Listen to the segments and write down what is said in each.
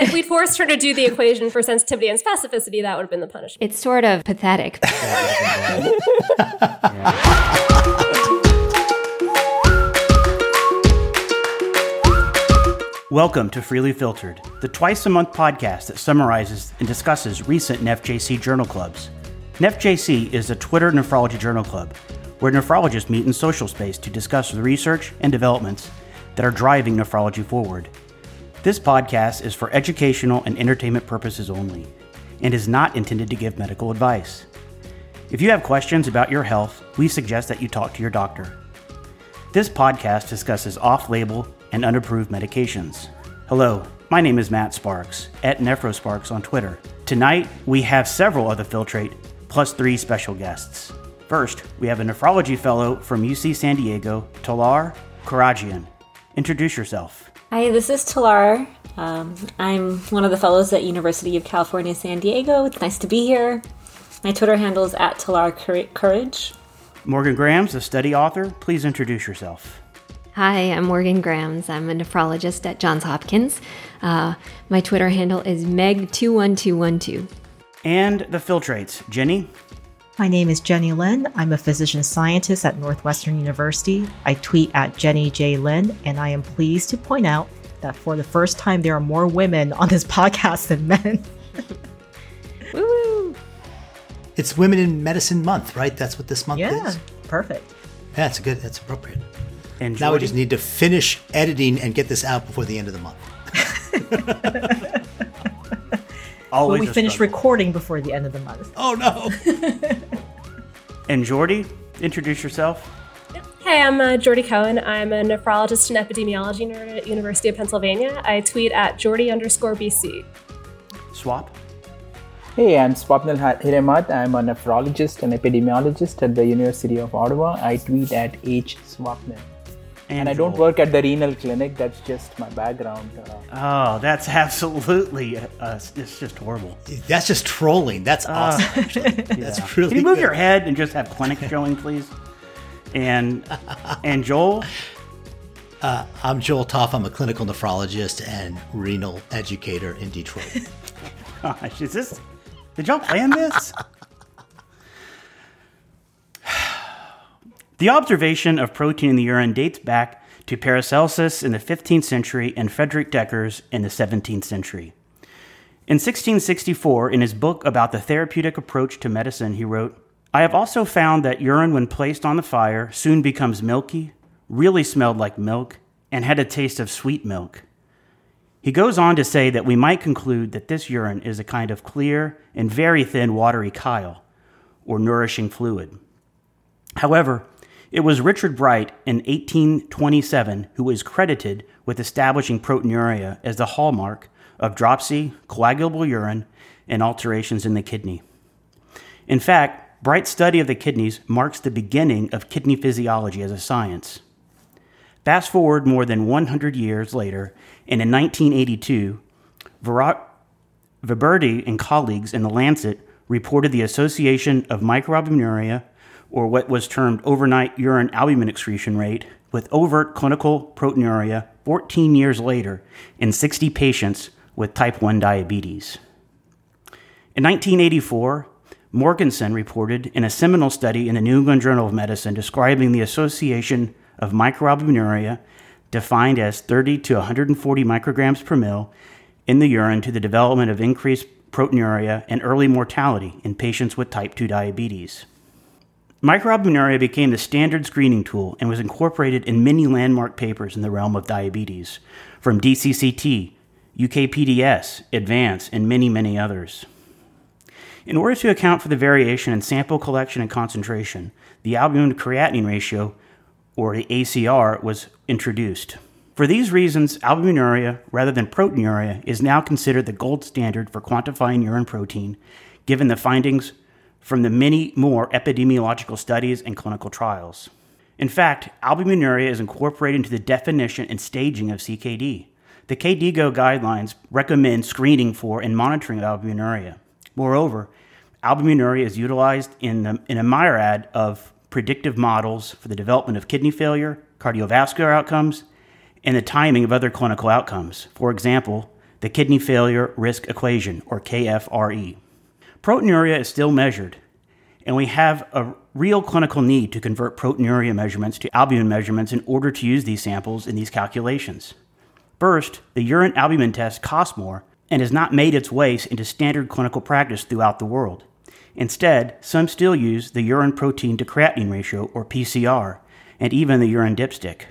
if we'd forced her to do the equation for sensitivity and specificity, that would have been the punishment. It's sort of pathetic. Welcome to Freely Filtered, the twice a month podcast that summarizes and discusses recent NephJC journal clubs. NephJC is a Twitter nephrology journal club where nephrologists meet in social space to discuss the research and developments that are driving nephrology forward. This podcast is for educational and entertainment purposes only and is not intended to give medical advice. If you have questions about your health, we suggest that you talk to your doctor. This podcast discusses off label and unapproved medications. Hello, my name is Matt Sparks at NephroSparks on Twitter. Tonight, we have several of the Filtrate plus three special guests. First, we have a nephrology fellow from UC San Diego, Talar Kharadjian. Introduce yourself. Hi, this is Talar. Um, I'm one of the fellows at University of California, San Diego. It's nice to be here. My Twitter handle is at Talar Courage. Morgan Grams, a study author. Please introduce yourself. Hi, I'm Morgan Grams. I'm a nephrologist at Johns Hopkins. Uh, my Twitter handle is Meg21212. And the Filtrates. Jennie? My name is Jennie Lin. I'm a physician scientist at Northwestern University. I tweet at Jennie J. Lin, and I am pleased to point out that for the first time, there are more women on this podcast than men. Woo! It's Women in Medicine Month, right? That's what this month is. yeah, is. perfect. Yeah, it's good. That's appropriate. And Now we just need to finish editing and get this out before the end of the month. Always But we a finish struggle. recording before the end of the month. Oh no! And Jordy, introduce yourself. Hey, I'm uh, Jordy Cohen. I'm a nephrologist and epidemiology nerd at University of Pennsylvania. I tweet at Jordy underscore BC. Swap. Hey, I'm Swapnil Ha- Hiremath. I'm a nephrologist and epidemiologist at the University of Ottawa. I tweet at H Swapnil. And I don't work at the renal clinic, that's just my background. Uh, Oh, that's absolutely. Uh, it's just horrible. That's just trolling. That's awesome. Actually. That's really Can you move good. your head and just have clinic showing, please? And and Joel. I'm Joel Topf. I'm a clinical nephrologist and renal educator in Detroit. Gosh, is this? Did y'all plan this? The observation of protein in the urine dates back to Paracelsus in the 15th century and Frederick Dekkers in the 17th century. In 1664, in his book about the therapeutic approach to medicine, he wrote, I have also found that urine, when placed on the fire, soon becomes milky, really smelled like milk, and had a taste of sweet milk. He goes on to say that we might conclude that this urine is a kind of clear and very thin watery chyle, or nourishing fluid. However, it was Richard Bright in 1827 who was credited with establishing proteinuria as the hallmark of dropsy, coagulable urine, and alterations in the kidney. In fact, Bright's study of the kidneys marks the beginning of kidney physiology as a science. Fast forward more than 100 years later, and in 1982, Vira- Viberti and colleagues in The Lancet reported the association of microalbuminuria, or what was termed overnight urine albumin excretion rate, with overt clinical proteinuria 14 years later in 60 patients with type 1 diabetes. In 1984, Mogensen reported in a seminal study in the New England Journal of Medicine describing the association of microalbuminuria, defined as 30 to 140 micrograms per mil, in the urine to the development of increased proteinuria and early mortality in patients with type 2 diabetes. Microalbuminuria became the standard screening tool and was incorporated in many landmark papers in the realm of diabetes, from DCCT, UKPDS, Advance, and many, many others. In order to account for the variation in sample collection and concentration, the albumin to creatinine ratio, or the ACR, was introduced. For these reasons, albuminuria, rather than proteinuria, is now considered the gold standard for quantifying urine protein, given the findings from the many more epidemiological studies and clinical trials. In fact, albuminuria is incorporated into the definition and staging of CKD. The KDIGO guidelines recommend screening for and monitoring of albuminuria. Moreover, albuminuria is utilized in, the, in a myriad of predictive models for the development of kidney failure, cardiovascular outcomes, and the timing of other clinical outcomes. For example, the kidney failure risk equation, or KFRE. Proteinuria is still measured, and we have a real clinical need to convert proteinuria measurements to albumin measurements in order to use these samples in these calculations. First, the urine albumin test costs more and has not made its way into standard clinical practice throughout the world. Instead, some still use the urine protein to creatinine ratio, or PCR, and even the urine dipstick.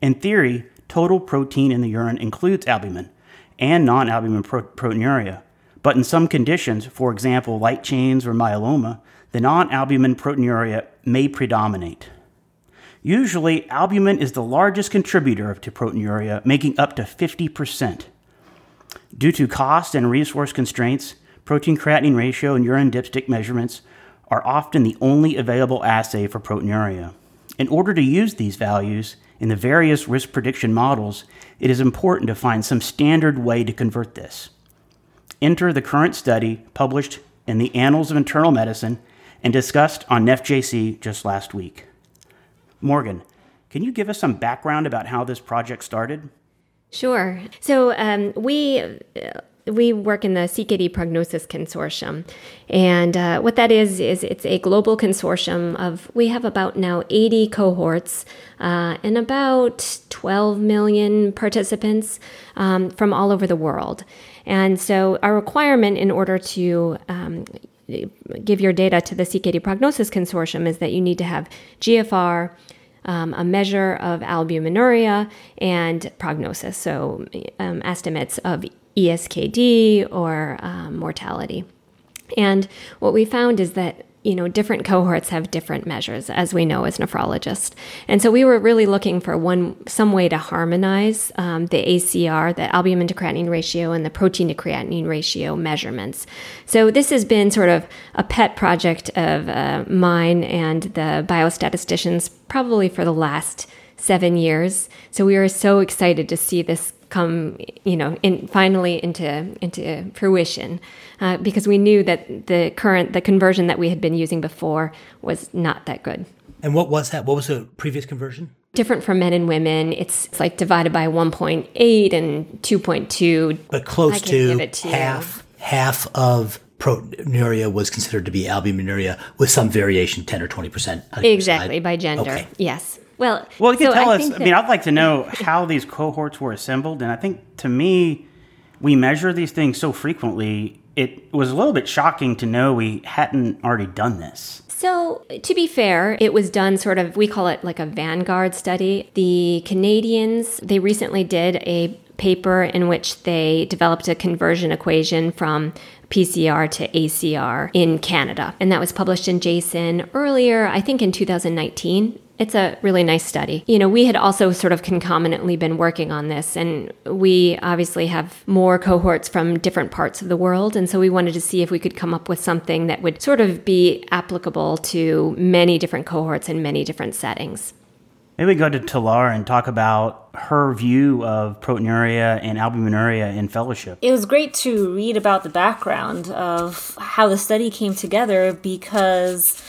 In theory, total protein in the urine includes albumin and non albumin pro- proteinuria, but in some conditions, for example, light chains or myeloma, the non albumin proteinuria may predominate. Usually, albumin is the largest contributor to proteinuria, making up to 50%. Due to cost and resource constraints, protein creatinine ratio and urine dipstick measurements are often the only available assay for proteinuria. In order to use these values in the various risk prediction models, it is important to find some standard way to convert this. Enter the current study published in the Annals of Internal Medicine and discussed on NephJC just last week. Morgan, can you give us some background about how this project started? Sure. So um, we uh, we work in the CKD Prognosis Consortium, and uh, what that is is it's a global consortium of we have about now 80 cohorts uh, and about 12 million participants um, from all over the world. And so our requirement in order to um, give your data to the CKD Prognosis Consortium is that you need to have GFR um, a measure of albuminuria and prognosis, so um, estimates of ESKD or um, mortality. And what we found is that you know different cohorts have different measures as we know as nephrologists. And so we were really looking for one some way to harmonize um, the acr the albumin to creatinine ratio and the protein to creatinine ratio measurements. So this has been sort of a pet project of uh, mine and the biostatisticians probably for the last seven years. So we were so excited to see this come, you know, in, finally into into fruition, uh, because we knew that the current the conversion that we had been using before was not that good. And what was that? What was the previous conversion? Different for men and women. It's, it's like divided by 1.8 and 2.2. But close to, to half half of proteinuria was considered to be albuminuria with some variation, 10 or 20%. Exactly, by gender. Okay. Yes. Well, well, you can so tell I us. I mean, I'd like to know how these cohorts were assembled, and I think to me, we measure these things so frequently. It was a little bit shocking to know we hadn't already done this. So, to be fair, it was done sort of, we call it like a vanguard study. The Canadians, they recently did a paper in which they developed a conversion equation from PCR to ACR in Canada. And that was published in JASN earlier, I think in 2019 it's a really nice study. You know, we had also sort of concomitantly been working on this, and we obviously have more cohorts from different parts of the world. And so we wanted to see if we could come up with something that would sort of be applicable to many different cohorts in many different settings. Maybe go to Talar and talk about her view of proteinuria and albuminuria in fellowship. It was great to read about the background of how the study came together because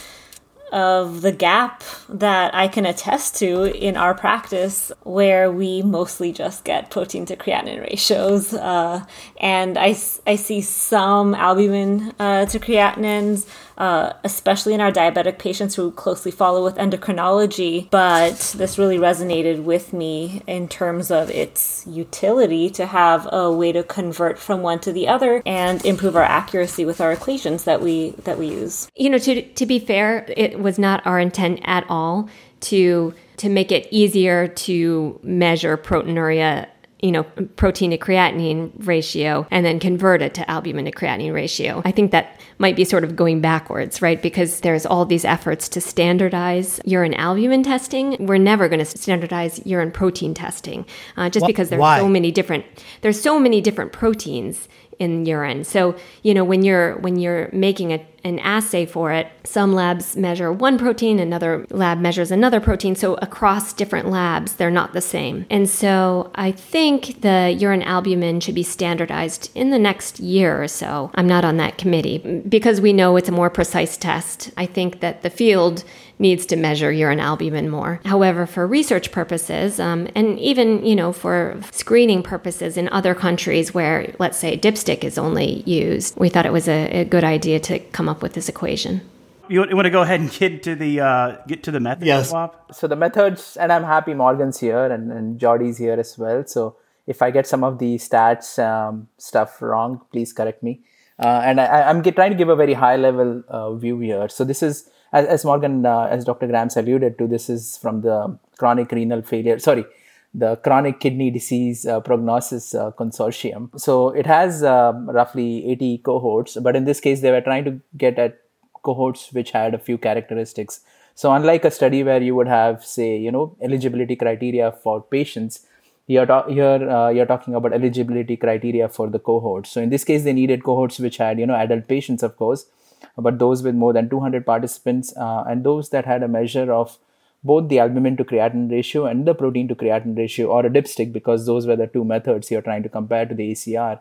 of the gap that I can attest to in our practice, where we mostly just get protein to creatinine ratios. Uh, and I, I see some albumin uh, to creatinines, uh, especially in our diabetic patients who closely follow with endocrinology. But this really resonated with me in terms of its utility to have a way to convert from one to the other and improve our accuracy with our equations that we that we use. You know, to to be fair, it was not our intent at all to to make it easier to measure proteinuria you know, protein to creatinine ratio and then convert it to albumin to creatinine ratio. I think that might be sort of going backwards, right? Because there's all these efforts to standardize urine albumin testing. We're never going to standardize urine protein testing, uh, just because there's so many different there's so many different proteins in urine. So, you know, when you're when you're making a, an assay for it, some labs measure one protein, another lab measures another protein. So across different labs, they're not the same. And so I think the urine albumin should be standardized in the next year or so. I'm not on that committee because we know it's a more precise test. I think that the field needs to measure urine albumin more. However, for research purposes, um, and even you know for screening purposes in other countries where, let's say, dipstick is only used, we thought it was a, a good idea to come up with this equation. You, want to go ahead and get to the uh, get to the method yes. swap? So the methods, and I'm happy Morgan's here and, and Jordy's here as well. So if I get some of the stats um, stuff wrong, please correct me. Uh, and I, am trying to give a very high level uh, view here. So this is, as, as Morgan, uh, as Dr. Grams alluded to, this is from the chronic renal failure. Sorry, the chronic kidney disease uh, prognosis uh, consortium. So it has um, roughly 80 cohorts, but in this case, they were trying to get at cohorts which had a few characteristics. So unlike a study where you would have, say, you know, eligibility criteria for patients, here, here uh, you're talking about eligibility criteria for the cohorts. So in this case, they needed cohorts which had, you know, adult patients, of course, but those with more than 200 participants uh, and those that had a measure of both the albumin to creatinine ratio and the protein to creatinine ratio or a dipstick because those were the two methods you're trying to compare to the ACR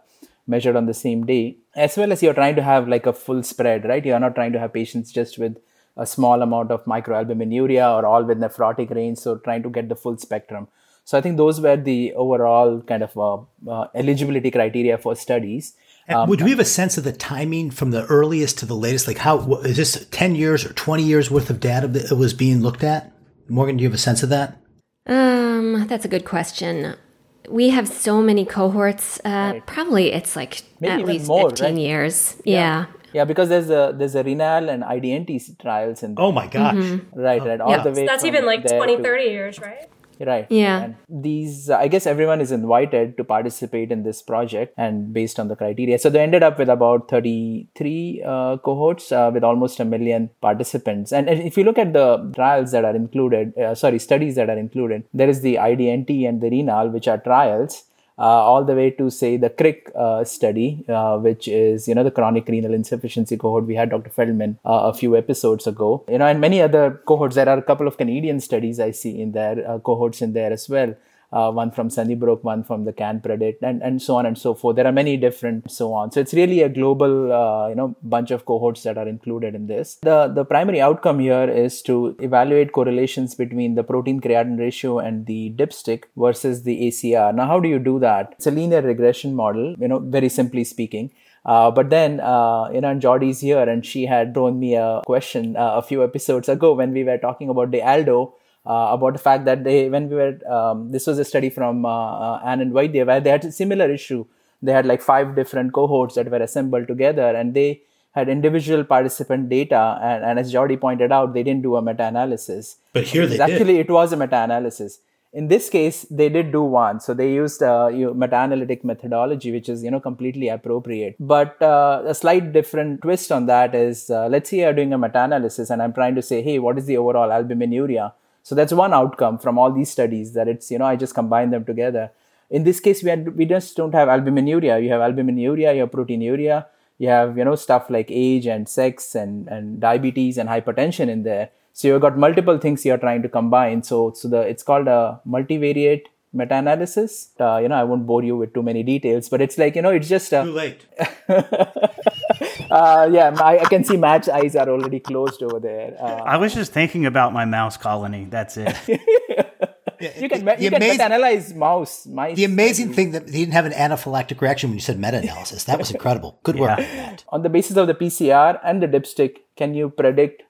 measured on the same day, as well as you're trying to have like a full spread, right? You're not trying to have patients just with a small amount of microalbuminuria or all with nephrotic range, so trying to get the full spectrum. So I think those were the overall kind of uh, uh, eligibility criteria for studies. Um, Would we have a sense of the timing from the earliest to the latest? Like, how is this 10 years or 20 years worth of data that was being looked at? Morgan, do you have a sense of that? Um, that's a good question we have so many cohorts. Uh, right. Probably it's like Maybe at least more, 15 right? years. Yeah. yeah. yeah. because there's a there's a RENAAL and IDNT trials and. Oh my gosh. Mm-hmm. Right, right. All yeah. the way. So that's even like 20, 30 years, right? Right. Yeah. And these i guess everyone is invited to participate in this project and based on the criteria. So they ended up with about 33 uh, cohorts uh, with almost a million participants. And if you look at the trials that are included uh, sorry studies that are included there is the idnt and the RENAAL which are trials all the way to say the CRIC uh, study, uh, which is you know the chronic renal insufficiency cohort. We had Dr. Feldman a few episodes ago, you know, and many other cohorts. There are a couple of Canadian studies I see in there, cohorts in there as well uh, one from Sunnybrook, one from the CanPREDDICT, and, and so on and so forth. There are many different so on. So it's really a global, uh, you know, bunch of cohorts that are included in this. The the primary outcome here is to evaluate correlations between the protein creatinine ratio and the dipstick versus the ACR. Now, how do you do that? It's a linear regression model, you know, very simply speaking. Uh, but then, uh, you know, Jordy's here and she had thrown me a question uh, a few episodes ago when we were talking about the ALDO uh, about the fact that they, when we were, um, this was a study from uh, uh, Anand Vaidya, where they had a similar issue. They had like five different cohorts that were assembled together, and they had individual participant data. And, and as Jordy pointed out, they didn't do a meta-analysis. But here they actually did. it was a meta-analysis. In this case, they did do one. So they used a uh, you know, meta-analytic methodology, which is you know completely appropriate. But uh, a slight different twist on that is, uh, let's say you're doing a meta-analysis, and I'm trying to say, hey, what is the overall albuminuria? So that's one outcome from all these studies that it's, you know, I just combine them together. In this case, we, had, we just don't have albuminuria. You have albuminuria, you have proteinuria, you have, you know, stuff like age and sex and, and diabetes and hypertension in there. So you've got multiple things you're trying to combine. So, so the, it's called a multivariate meta-analysis. Uh, you know, I won't bore you with too many details, but it's like, you know, it's just a, too late. uh, yeah, I, I, can see Matt's eyes are already closed over there. Uh, I was just thinking about my mouse colony. That's it. you can, you can amazing, analyze mouse. Mice. The amazing thing that he didn't have an anaphylactic reaction when you said meta-analysis. That was incredible. Good work. Yeah. On the basis of the PCR and the dipstick, can you predict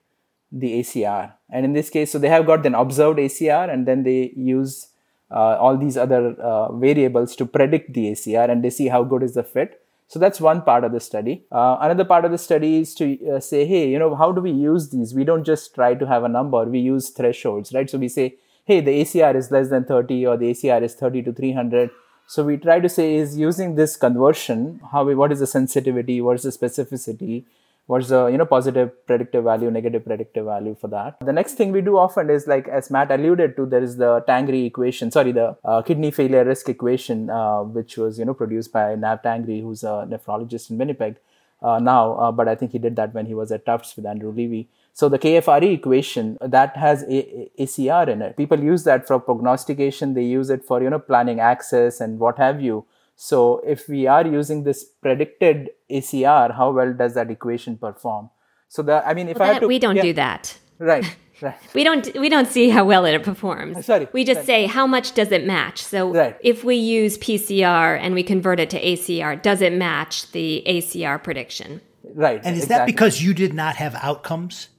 the ACR? And in this case, so they have got an observed ACR, and then they use uh, all these other uh, variables to predict the ACR, and they see how good is the fit. So that's one part of the study. Uh, another part of the study is to uh, say, hey, you know, how do we use these? We don't just try to have a number, we use thresholds, right? So we say, hey, the ACR is less than 30 or the ACR is 30 to 300. So we try to say is using this conversion, how we, what is the sensitivity, what is the specificity, what's the you know positive predictive value negative predictive value for that? The next thing we do often is like as matt alluded to there is the tangri equation sorry the uh, kidney failure risk equation uh, which was you know produced by nav tangri who's a nephrologist in winnipeg uh, now uh, but i think he did that when he was at tufts with andrew levey. So the kfre equation that has a- acr in it. People use that for prognostication. They use it for you know planning access and what have you so if we are using this predicted ACR, how well does that equation perform? So the I mean, if well, I had to, we don't yeah, do that, right? We don't we don't see how well it performs. Uh, sorry, we just sorry. say how much does it match. So Right. if we use PCR and we convert it to ACR, does it match the ACR prediction? Right. And is that because you did not have outcomes?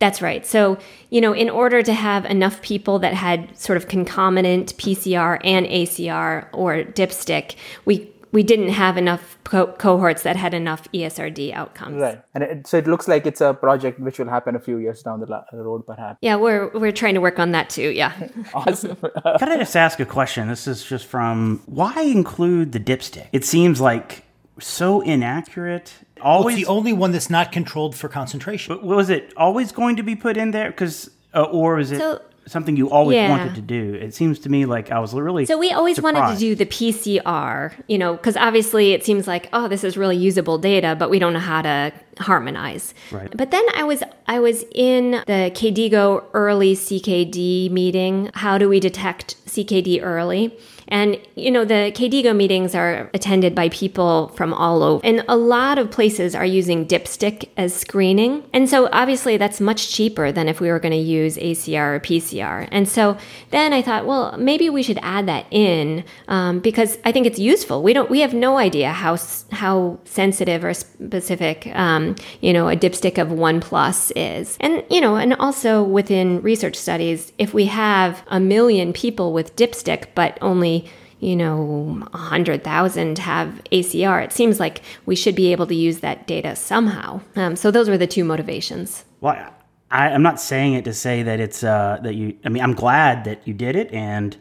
That's right. So, you know, in order to have enough people that had sort of concomitant PCR and ACR or dipstick, we we didn't have enough co- cohorts that had enough ESRD outcomes. Right. And it, so it looks like it's a project which will happen a few years down the la- road, perhaps. Yeah, we're we're trying to work on that too. Yeah. Awesome. Can I just ask a question? This is just from why include the dipstick? It seems like so inaccurate. Well, Always, it's the only one that's not controlled for concentration. but was it always going to be put in there? Because, uh, or is it So- something you always Yeah. wanted to do? It seems to me like I was really So we always wanted to do the PCR, you know, because obviously it seems like oh, this is really usable data, but we don't know how to harmonize. Right. But then I was I was in the KDIGO early CKD meeting. How do we detect CKD early? And you know the KDIGO meetings are attended by people from all over, and a lot of places are using dipstick as screening. And so obviously that's much cheaper than if we were going to use ACR or PCR. And so then I thought, well, maybe we should add that in um, because I think it's useful. We don't we have no idea how how sensitive or specific um, you know a dipstick of one plus is, and you know, and also within research studies, if we have a million people with dipstick but only you know, 100,000 have ACR. It seems like we should be able to use that data somehow. Um, so those were the two motivations. Well, I, I'm not saying it to say that it's uh, that you. I mean, I'm glad that you did it, and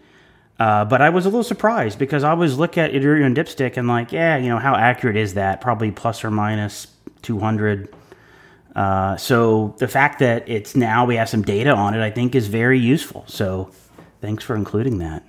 uh, but I was a little surprised because I always look at Iduri and Dipstick and like, yeah, you know, how accurate is that? Probably plus or minus 200. Uh, so the fact that it's now we have some data on it, I think, is very useful. So thanks for including that.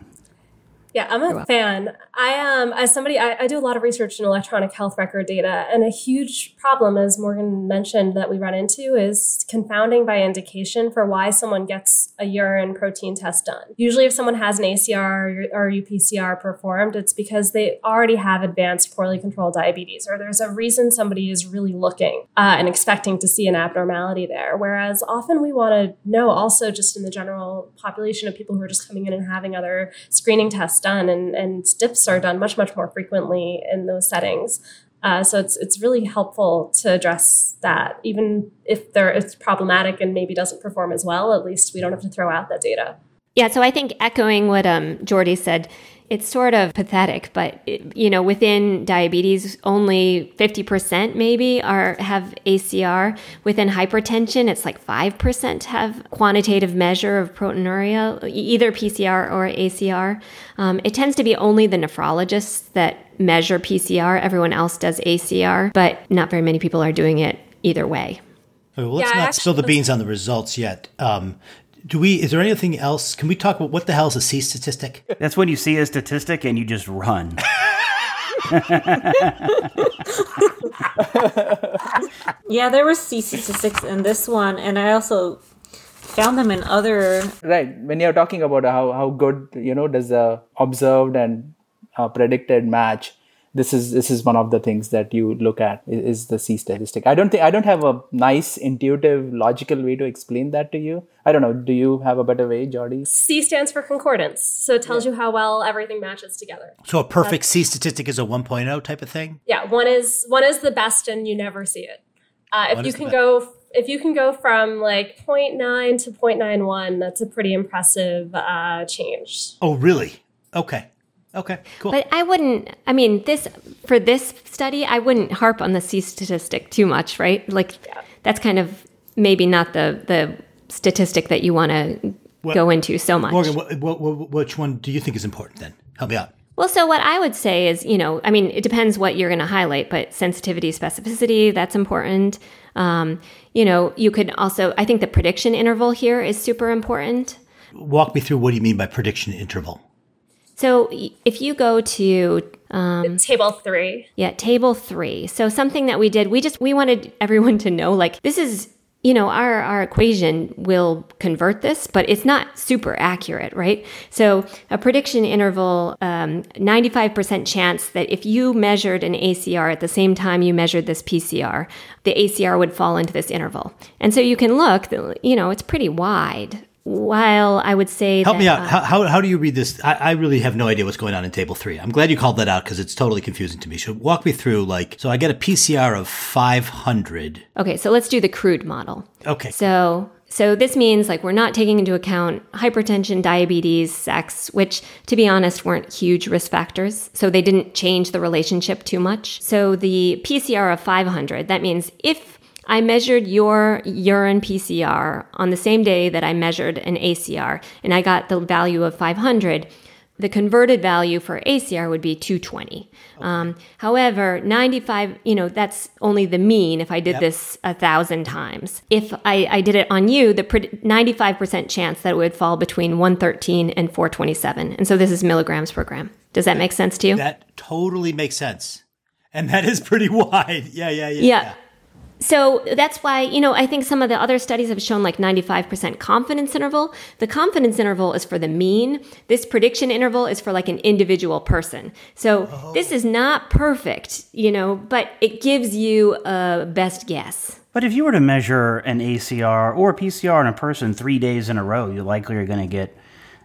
Yeah, I'm a fan. I um as somebody I, I do a lot of research in electronic health record data, and a huge problem, as Morgan mentioned, that we run into is confounding by indication for why someone gets a urine protein test done. Usually, if someone has an ACR or, or UPCR performed, it's because they already have advanced, poorly controlled diabetes, or there's a reason somebody is really looking uh, and expecting to see an abnormality there. Whereas often we want to know also just in the general population of people who are just coming in and having other screening tests done, and, and dips are done much, much more frequently in those settings. Uh, so it's it's really helpful to address that, even if there it's problematic and maybe doesn't perform as well. At least we don't have to throw out that data. Yeah, so I think echoing what um, Jordy said, it's sort of pathetic, but it, you know, within diabetes, only fifty percent maybe are have ACR. Within hypertension, it's like five percent have quantitative measure of proteinuria, either PCR or ACR. Um, it tends to be only the nephrologists that measure PCR. Everyone else does ACR, but not very many people are doing it either way. Well, let's Yeah, I not actually spill the beans on the results yet. Um, do we? Is there anything else? Can we talk about what the hell is a C statistic? That's when you see a statistic and you just run. Yeah, there were C statistics in this one, and I also found them in other. Right. When you're talking about how, how good, you know, does the observed and uh, predicted match, this is this is one of the things that you look at is, is the C statistic. I don't think I don't have a nice, intuitive, logical way to explain that to you. I don't know. Do you have a better way, Jordy? C stands for concordance, so it tells you how well everything matches together. So a perfect C statistic is a 1.0 type of thing. Yeah, one is one is the best, and you never see it. Uh, if you can go if you can go from like 0.9 to 0.91, that's a pretty impressive uh, change. Oh, really? Okay. Okay. Cool. But I wouldn't. I mean, this for this study, I wouldn't harp on the C statistic too much, right? Like that's kind of maybe not the the statistic that you want to go into so much. Morgan, what, what, what, which one do you think is important then? Help me out. Well, so what I would say is, you know, I mean, it depends what you're going to highlight, but sensitivity, specificity, that's important. Um, you know, you could also, I think the prediction interval here is super important. Walk me through what do you mean by prediction interval? So if you go to um, Table three. Yeah, table three. So something that we did, we just we wanted everyone to know like this is you know, our, our equation will convert this, but it's not super accurate, right? So a prediction interval, um, 95% chance that if you measured an ACR at the same time you measured this PCR, the ACR would fall into this interval. And so you can look, you know, it's pretty wide while I would say help that, me out. uh, how, how, how do you read this? I, I really have no idea what's going on in table three. I'm glad you called that out because it's totally confusing to me. So walk me through like, so I get a PCR of 500. okay, so let's do the crude model. Okay. So so this means like we're not taking into account hypertension, diabetes, sex, which to be honest weren't huge risk factors. So they didn't change the relationship too much. So the PCR of 500, that means if I measured your urine PCR on the same day that I measured an ACR and I got the value of 500, the converted value for ACR would be 220. Um, however, 95, you know, that's only the mean if I did this a thousand times. If I, I did it on you, the pre- 95% chance that it would fall between 113 and 427. And so this is milligrams per gram. Does that make sense to you? That totally makes sense. And that is pretty wide. Yeah, yeah, yeah. Yeah. So that's why, you know, I think some of the other studies have shown like 95% confidence interval. The confidence interval is for the mean. This prediction interval is for like an individual person. So this is not perfect, you know, but it gives you a best guess. But if you were to measure an ACR or a PCR in a person three days in a row, you likely are going to get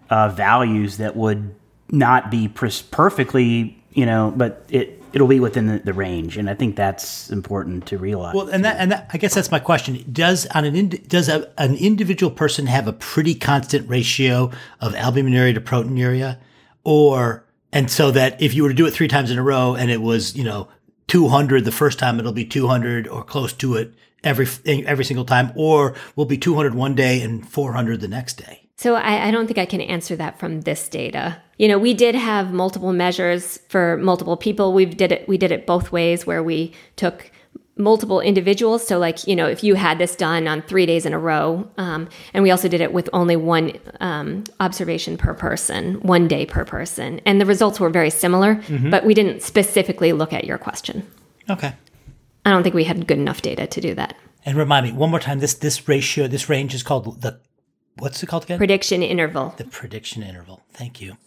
uh, values that would not be pres- perfectly, you know, but it it'll be within the, the range, and I think that's important to realize. Well, and that, and that, I guess that's my question. Does on an ind- does a, an individual person have a pretty constant ratio of albuminuria to proteinuria, or and so that if you were to do it three times in a row and it was you know 200 the first time, it'll be 200 or close to it every every single time, or will be 200 one day and 400 the next day. So I, I, don't think I can answer that from this data. You know, we did have multiple measures for multiple people. We did it. We did it both ways, where we took multiple individuals. So, like, you know, if you had this done on three days in a row, um, and we also did it with only one um, observation per person, one day per person, and the results were very similar. But we didn't specifically look at your question. Okay. I don't think we had good enough data to do that. And remind me one more time. This this ratio, this range is called the what's it called again? Prediction interval. the prediction interval. Thank you.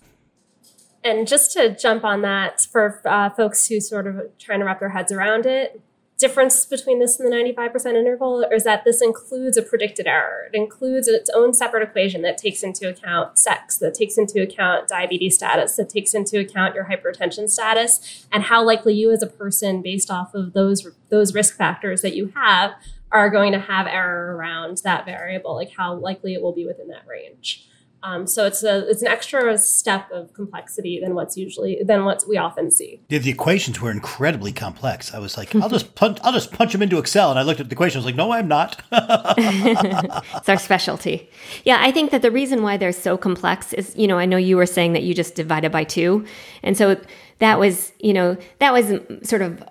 And just to jump on that for uh, folks who sort of trying to wrap their heads around it, difference between this and the 95% interval is that this includes a predicted error. It includes its own separate equation that takes into account sex, that takes into account diabetes status, that takes into account your hypertension status, and how likely you as a person, based off of those those risk factors that you have, are going to have error around that variable, like how likely it will be within that range. Um, so it's a it's an extra step of complexity than what's usually than what we often see. The, the equations were incredibly complex. I was like, I'll just punch, I'll just punch them into Excel, and I looked at the equation. I was like, No, I'm not. it's our specialty. Yeah, I think that the reason why they're so complex is, you know, I know you were saying that you just divided by two. And so that was, you know, that was sort of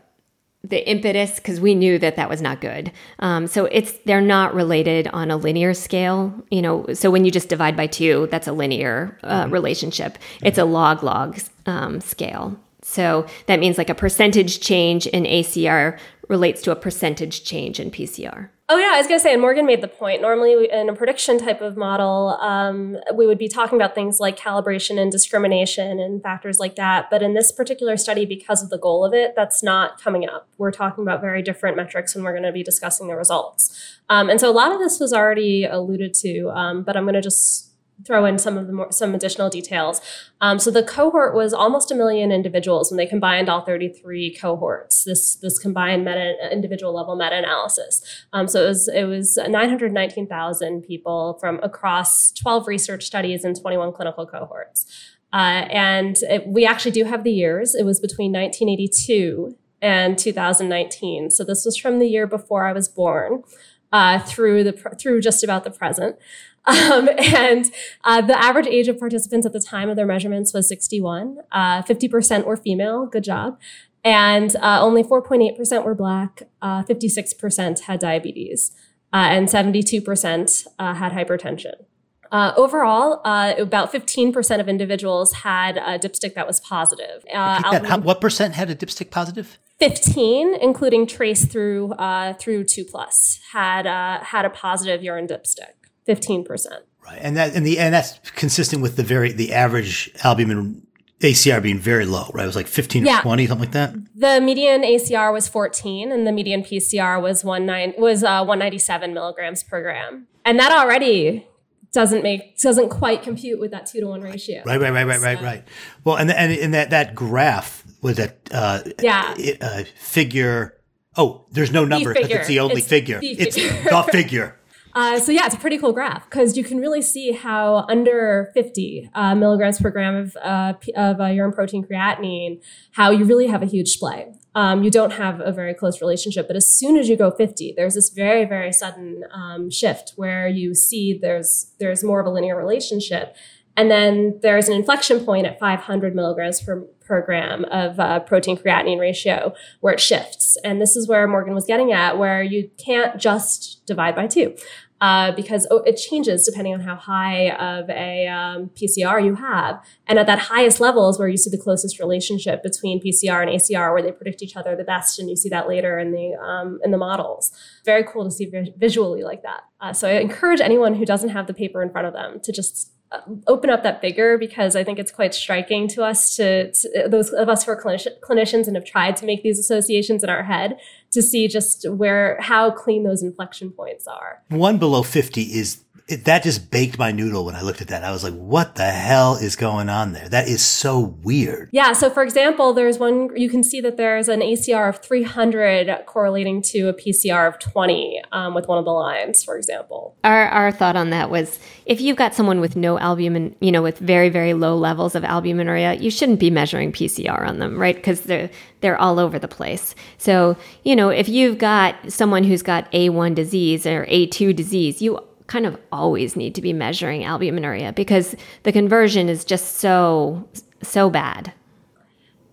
the impetus because we knew that that was not good. Um, so it's they're not related on a linear scale, you know. So when you just divide by two, that's a linear uh, relationship. It's a log log um, scale. So that means like a percentage change in ACR relates to a percentage change in PCR. Oh yeah, I was gonna say, and Morgan made the point. Normally, we- in a prediction type of model, um, we would be talking about things like calibration and discrimination and factors like that. But in this particular study, because of the goal of it, that's not coming up. We're talking about very different metrics when we're going to be discussing the results. Um, and so a lot of this was already alluded to, um, but I'm going to just throw in some of the more, some additional details. Um, so the cohort was almost a million individuals when they combined all 33 cohorts. This this combined meta individual level meta analysis. Um, so it was it was 919,000 people from across 12 research studies and 21 clinical cohorts. Uh, and it, we actually do have the years. It was between 1982 and 2019. So this was from the year before I was born. Uh, through the through just about the present, um, and uh, the average age of participants at the time of their measurements was 61. Uh, 50% were female. Good job. And uh, only 4.8% were black. Uh, 56% had diabetes. Uh, and 72% uh, had hypertension. Uh, overall, uh, about 15% of individuals had a dipstick that was positive. Uh, that. How, what percent had a dipstick positive? 15, including trace through uh, through two plus, had uh, had a positive urine dipstick. 15 percent. Right, and that and the and that's consistent with the very the average albumin ACR being very low, right? It was like 15 Yeah. or 20, something like that. The median ACR was 14, and the median PCR was one nine was uh, 197 milligrams per gram, and that already doesn't make doesn't quite compute with that two to one ratio. Right, right, right, right, right, right. Well, and and and that that graph was that uh, Yeah. uh, figure. Oh, there's no number because it's the only It's figure. the It's figure. the figure. Uh, so yeah, it's a pretty cool graph because you can really see how under 50 uh, milligrams per gram of, uh, p- of uh, urine protein creatinine, how you really have a huge splay. Um, you don't have a very close relationship, but as soon as you go 50, there's this very very sudden um, shift where you see there's there's more of a linear relationship, and then there's an inflection point at 500 milligrams per per gram of uh, protein creatinine ratio where it shifts. And this is where Morgan was getting at, where you can't just divide by two. Uh, because oh, it changes depending on how high of a um, PCR you have. And at that highest level is where you see the closest relationship between PCR and ACR, where they predict each other the best, and you see that later in the um, in the models. Very cool to see vi- visually like that. Uh, so I encourage anyone who doesn't have the paper in front of them to just Uh, open up that figure because I think it's quite striking to us to, to those of us who are clinician, clinicians and have tried to make these associations in our head to see just where how clean those inflection points are. One below 50 is it, that just baked my noodle when I looked at that. I was like, what the hell is going on there? That is so weird. Yeah. So, for example, there's one you can see that there's an ACR of 300 correlating to a PCR of 20 um, with one of the lines, for example. Our, our thought on that was if you've got someone with no albumin, you know, with very, very low levels of albuminuria, you shouldn't be measuring PCR on them, right? Because they're, they're all over the place. So, you know, if you've got someone who's got A1 disease or A2 disease, you kind of always need to be measuring albuminuria because the conversion is just so, so bad.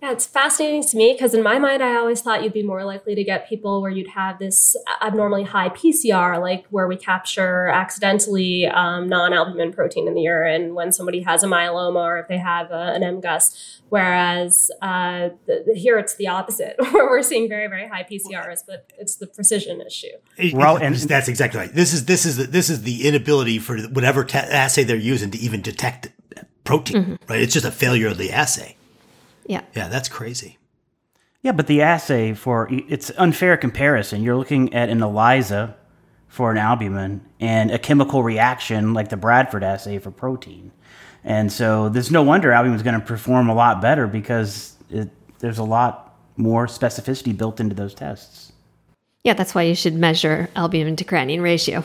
Yeah, it's fascinating to me because in my mind, I always thought you'd be more likely to get people where you'd have this abnormally high PCR, like where we capture accidentally um, non-albumin protein in the urine when somebody has a myeloma or if they have a, an MGUS. Whereas uh, the, the- here it's the opposite, where we're seeing very, very high PCRs, but it's the precision issue. Well, and- that's exactly right. This is this is the, this is the inability for whatever ta assay they're using to even detect protein. Right? It's just a failure of the assay. Yeah. Yeah, that's crazy. Yeah, but the assay for it's unfair comparison. You're looking at an ELISA for an albumin and a chemical reaction like the Bradford assay for protein. And so there's no wonder albumin is going to perform a lot better because it, there's a lot more specificity built into those tests. Yeah, that's why you should measure albumin to creatinine ratio.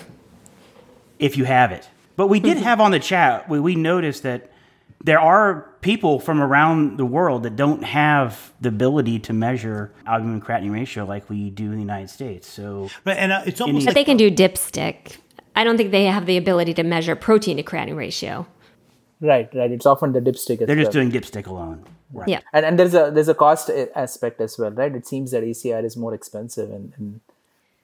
if you have it. But we did have on the chat, we, we noticed that there are people from around the world that don't have the ability to measure albumin creatinine ratio like we do in the United States. So Right, and uh, it's almost But like they can do dipstick. I don't think they have the ability to measure protein to creatinine ratio. Right, right. It's often the dipstick. As they're just well. doing dipstick alone. Right. Yeah. and and there's a there's a cost aspect as well, right? It seems that ACR is more expensive in, in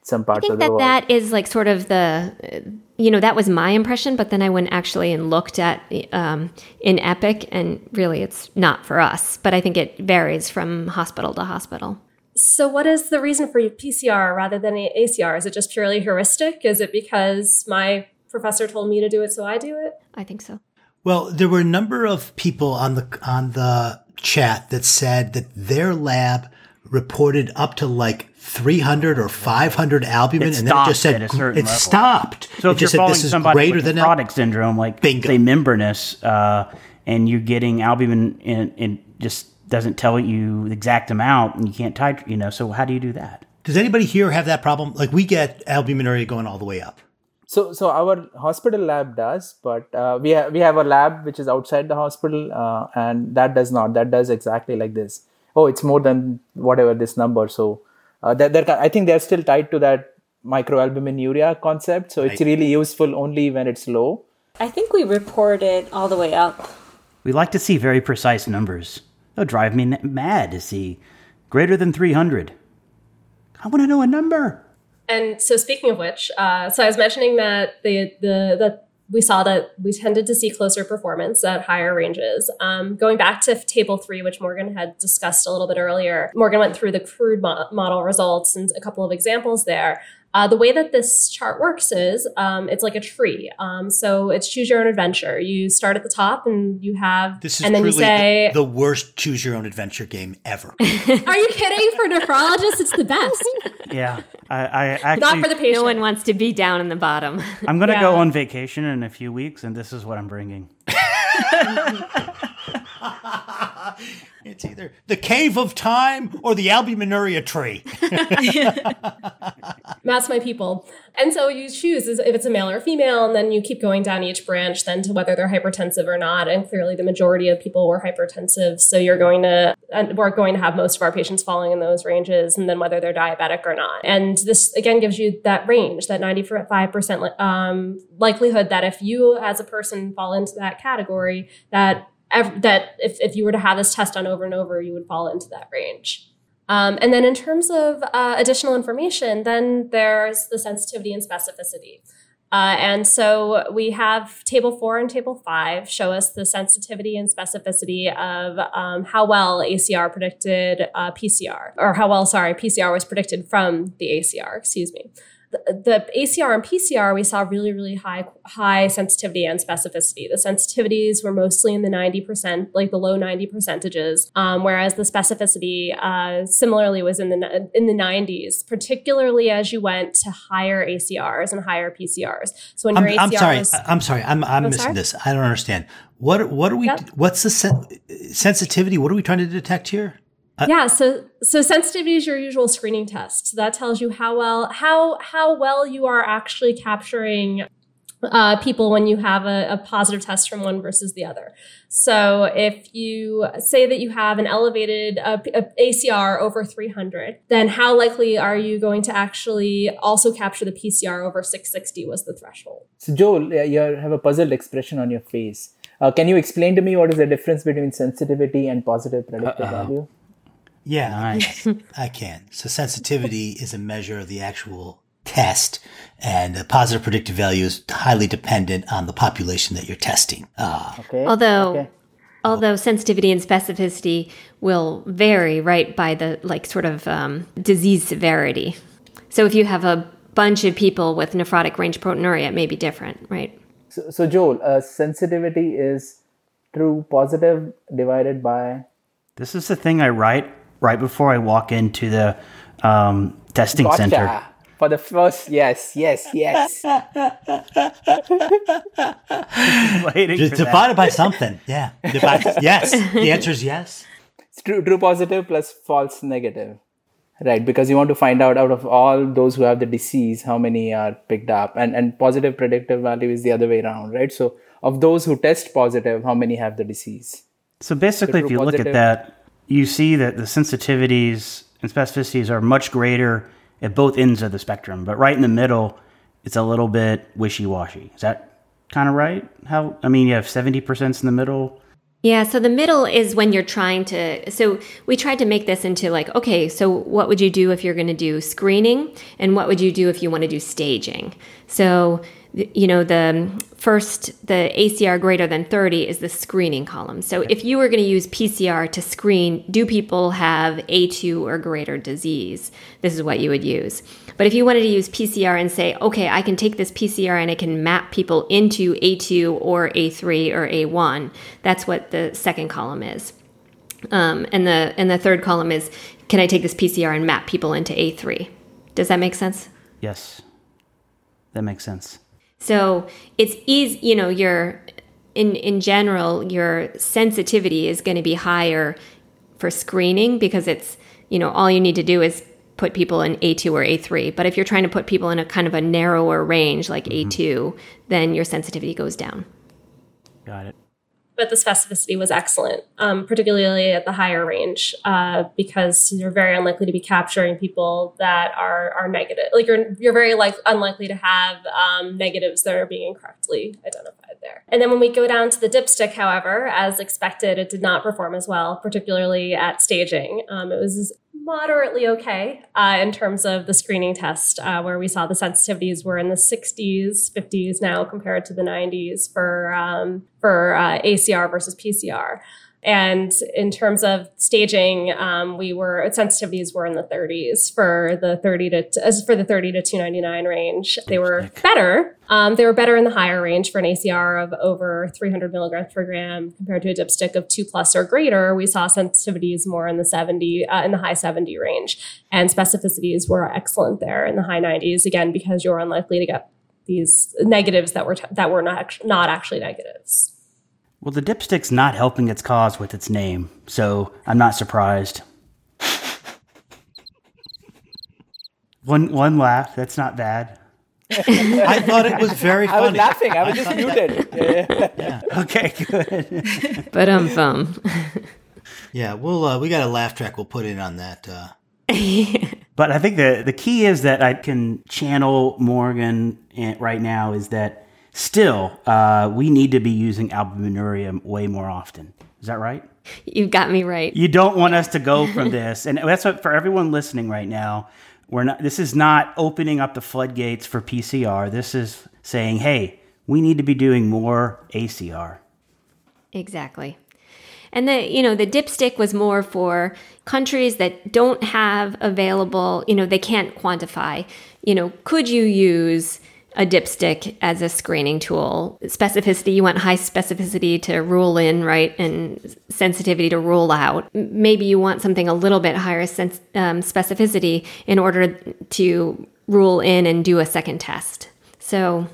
some I parts think of the that world. that is like sort of the, uh, you know, that was my impression, but then I went actually and looked at um, in Epic, and really it's not for us, but I think it varies from hospital to hospital. So, what is the reason for PCR rather than ACR? Is it just purely heuristic? Is it because my professor told me to do it, so I do it? I think so. Well, there were a number of people on the on the chat that said that their lab reported up to like 300 or 500 albumin, It and then it just said at a certain it level. stopped. So it if you're just said following this is somebody greater with than nephrotic syndrome, like Bingo. say membranous, uh, and you're getting albumin and it just doesn't tell you the exact amount, and you can't titrate. You know, so how do you do that? Does anybody here have that problem? Like we get albuminuria going all the way up. So, so our hospital lab does, but uh, we have we have a lab which is outside the hospital, uh, and that does not. That does exactly like this. Oh, it's more than whatever this number. So, uh, that that I think they're still tied to that microalbuminuria concept. So it's Right. really useful only when it's low. I think we report it all the way up. We like to see very precise numbers. It'll drive me n- mad to see greater than 300. I want to know a number. And so, speaking of which, uh, so I was mentioning that the the the we saw that we tended to see closer performance at higher ranges. Um, going back to table three, which Morgan had discussed a little bit earlier, Morgan went through the crude mo- model results and a couple of examples there. Uh, the way that this chart works is um, it's like a tree. Um, so it's choose your own adventure. You start at the top and you have, This is and then you say, the, the worst choose your own adventure game ever. "Are you kidding?" For nephrologists, it's the best. Yeah, I, I actually Not for the patient. No one wants to be down in the bottom. I'm gonna go on vacation in a few weeks, and this is what I'm bringing. It's either the cave of time or the albuminuria tree. That's my people. And so you choose if it's a male or female, and then you keep going down each branch then to whether they're hypertensive or not. And clearly, the majority of people were hypertensive. So you're going to, we're going to have most of our patients falling in those ranges, and then whether they're diabetic or not. And this again gives you that range, that 95% um, likelihood that if you as a person fall into that category, that that if, if you were to have this test done over and over, you would fall into that range. Um, and then in terms of uh, additional information, then there's the sensitivity and specificity. Uh, and so we have table four and table five show us the sensitivity and specificity of um, how well ACR predicted uh, PCR, or how well, sorry, PCR was predicted from the ACR, excuse me. The, ACR and PCR, we saw really, really high, high sensitivity and specificity. The sensitivities were mostly in the 90%, like the low 90 percentages, um, whereas the specificity uh, similarly was in the in the 90s, particularly as you went to higher ACRs and higher PCRs. So when I'm, your I'm sorry. was, I'm sorry. I'm, I'm Oh, missing sorry? this. I don't understand. What what are we? Yep. What's the sen- sensitivity? What are we trying to detect here? Yeah, so so sensitivity is your usual screening test. So that tells you how well how how well you are actually capturing uh, people when you have a, a positive test from one versus the other. So if you say that you have an elevated uh, uh, ACR over 300, then how likely are you going to actually also capture the PCR over 660 was the threshold. So, Joel, uh, you have a puzzled expression on your face. Uh, can you explain to me what is the difference between sensitivity and positive predictive value? Yeah, Nice. I can. So sensitivity is a measure of the actual test, and the positive predictive value is highly dependent on the population that you're testing. Uh, Okay. Although Okay. although sensitivity and specificity will vary right by the like sort of um, disease severity. So if you have a bunch of people with nephrotic range proteinuria, it may be different, right? So, so Joel, uh, sensitivity is true positive divided by. this is the thing I write right before I walk into the um, testing center. For the first, yes, yes, yes. Waiting just for that. divided by something. Yeah. Divide, yes. The answer is yes. It's true, true positive plus false negative. Right, because you want to find out out of all those who have the disease, how many are picked up, and and positive predictive value is the other way around, right? So of those who test positive, how many have the disease? So basically, if true you look at that, you see that the sensitivities and specificities are much greater at both ends of the spectrum, but right in the middle, it's a little bit wishy-washy. Is that kind of right? How? I mean, you have seventy percent in the middle. Yeah, so the middle is when you're trying to. So we tried to make this into like, okay, so what would you do if you're going to do screening? And what would you do if you want to do staging? So, you know, the first, the ACR greater than 30 is the screening column. So if you were going to use PCR to screen, do people have A2 or greater disease? This is what you would use. But if you wanted to use PCR and say, okay, I can take this PCR and I can map people into A2 or A3 or A1, that's what the second column is. Um, and the and the third column is, can I take this PCR and map people into A3? Does that make sense? Yes, that makes sense. So it's easy, you know, your in in general, your sensitivity is going to be higher for screening because it's, you know, all you need to do is put people in A2 or A3. But if you're trying to put people in a kind of a narrower range like A2, then your sensitivity goes down. Got it. But the specificity was excellent, um, particularly at the higher range, uh, because you're very unlikely to be capturing people that are are negative. Like you're you're very like unlikely to have um, negatives that are being incorrectly identified there. And then when we go down to the dipstick, however, as expected, it did not perform as well, particularly at staging. Um, it was moderately okay uh, in terms of the screening test, uh, where we saw the sensitivities were in the 60s, 50s now compared to the 90s for um, for uh, ACR versus PCR. And in terms of staging, um, we were sensitivities were in the 30s for the 30 to as for the 30 to 299 range. They were better. Um, they were better in the higher range for an ACR of over 300 milligrams per gram compared to a dipstick of two plus or greater. We saw sensitivities more in the 70 uh, in the high 70 range, and specificities were excellent there in the high 90s. Again, because you're unlikely to get these negatives that were t- that were not not actually negatives. Well, the dipstick's not helping its cause with its name, so I'm not surprised. one one laugh. That's not bad. I thought it was very funny. I was laughing. I was just muted. Yeah. Okay, good. But I'm bum. Yeah, we'll uh, we got a laugh track we'll put in on that. Uh, But I think the the key is that I can channel Morgan right now is that still uh, we need to be using albuminuria way more often. Is that right? You've got me right. You don't want us to go from this, and that's what for everyone listening right now. We're not. This is not opening up the floodgates for PCR. This is saying, hey, we need to be doing more ACR. Exactly. And the you know the dipstick was more for countries that don't have available, you know, they can't quantify. You know, could you use a dipstick as a screening tool? Specificity, you want high specificity to rule in, right? And sensitivity to rule out. Maybe you want something a little bit higher sens- um, specificity in order to rule in and do a second test. So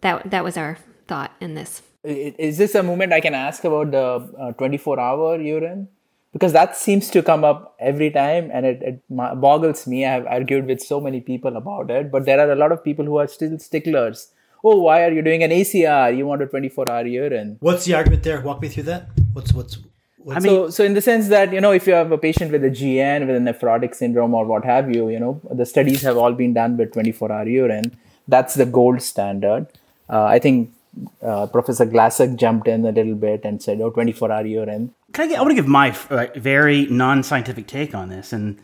that that was our thought in this. Is this a moment I can ask about the 24 hour urine? Because that seems to come up every time and it, it boggles me. I've argued with so many people about it, but there are a lot of people who are still sticklers. Oh, why are you doing an ACR? You want a 24 hour urine. what's the argument there? Walk me through that. What's what's what's I mean, so, so in the sense that you know, if you have a patient with a GN with a nephrotic syndrome or what have you, you know, the studies have all been done with 24-hour urine. That's the gold standard. Uh, I think uh, Professor Glassock jumped in a little bit and said, "Oh, 24-hour urine." Can I, get, I want to give my uh, very non-scientific take on this. And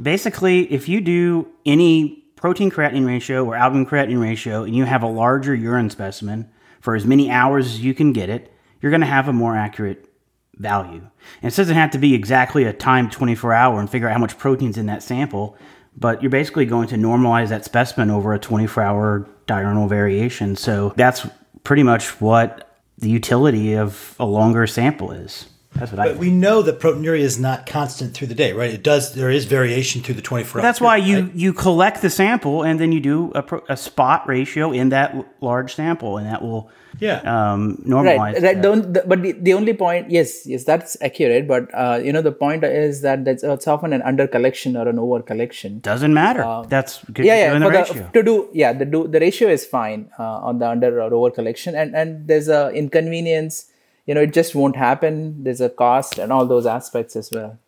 basically, if you do any protein creatinine ratio or albumin creatinine ratio, and you have a larger urine specimen for as many hours as you can get it, you're going to have a more accurate value. And it doesn't have to be exactly a time 24 hour and figure out how much protein's in that sample, but you're basically going to normalize that specimen over a 24 hour diurnal variation. So that's pretty much what the utility of a longer sample is. That's what I But we know that proteinuria is not constant through the day, right? It does. There is variation through the twenty four. That's why you, you collect the sample and then you do a, pro- a spot ratio in that large sample, and that will Yeah. um, normalize. Right, right. that. Don't, the, but the, the only point, yes, yes, that's accurate. But uh, you know, the point is that that's it's often an under collection or an over collection. Doesn't matter. That's good. yeah, yeah. the For the, to do, yeah, the do the ratio is fine uh, on the under or over collection, and and there's a inconvenience. You know, it just won't happen. There's a cost and all those aspects as well.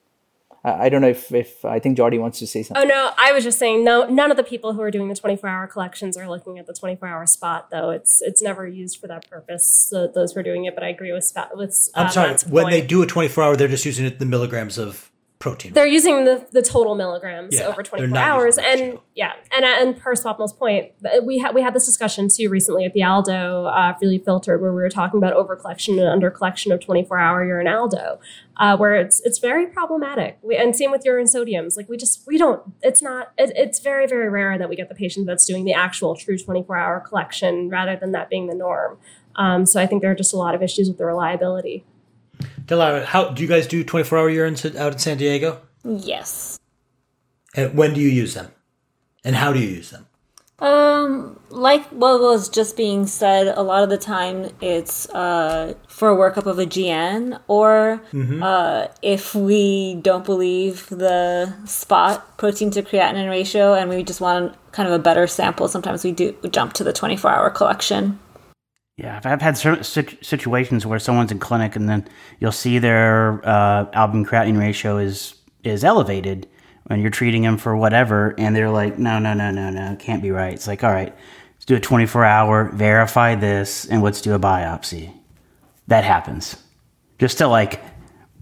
I, I don't know if if I think Jordy wants to say something. Oh no, I was just saying no. None of the people who are doing the 24-hour collections are looking at the 24-hour spot, though. It's it's never used for that purpose. So those who are doing it, but I agree with Scott. With uh, I'm sorry. Matt's When they do a twenty four hour, they're just using it the milligrams of protein. they're using the, the total milligrams Yeah, over 24 hours. and yeah and and per Swapnil's point we had we had this discussion too recently at the aldo uh, really filtered where we were talking about over collection and under collection of 24 hour urine aldo uh, where it's it's very problematic. We, and same with urine sodiums. Like we just we don't it's not it, it's very very rare that we get the patient that's doing the actual true 24 hour collection rather than that being the norm. Um, so i think there are just a lot of issues with the reliability Delara, how do you guys do twenty four hour urines out in San Diego? Yes. And when do you use them? And how do you use them? Um, like what was just being said, a lot of the time it's uh, for a workup of a GN, or uh, if we don't believe the spot protein to creatinine ratio and we just want kind of a better sample, sometimes we do jump to the 24 hour collection. Yeah, I've- had situations where someone's in clinic and then you'll see their uh, albumin creatinine ratio is is elevated when you're treating them for whatever, and they're like, no, no, no, no, no, can't be right. It's like, all right, let's do a 24 hour, verify this, and let's do a biopsy. That happens. Just to like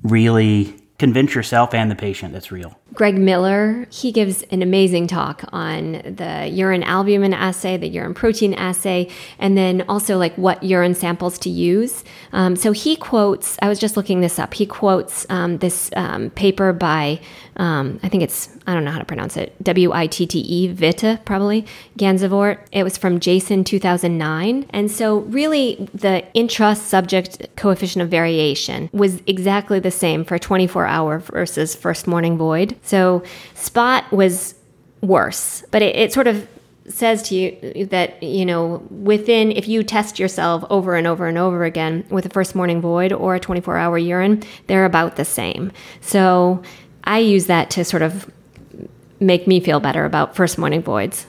really convince yourself and the patient that's real. Greg Miller, he gives an amazing talk on the urine albumin assay, the urine protein assay, and then also like what urine samples to use. Um, so he quotes, I was just looking this up, he quotes um, this um, paper by, um, I think it's, I don't know how to pronounce it, W I T T E, Witte, probably, Gansevoort. It was from JASN 2009. And so really the intra subject coefficient of variation was exactly the same for 24 hour versus first morning void. So spot was worse, but it, it sort of says to you that you know within if you test yourself over and over and over again with a first morning void or a 24 hour urine they're about the same. So i use that to sort of make me feel better about first morning voids.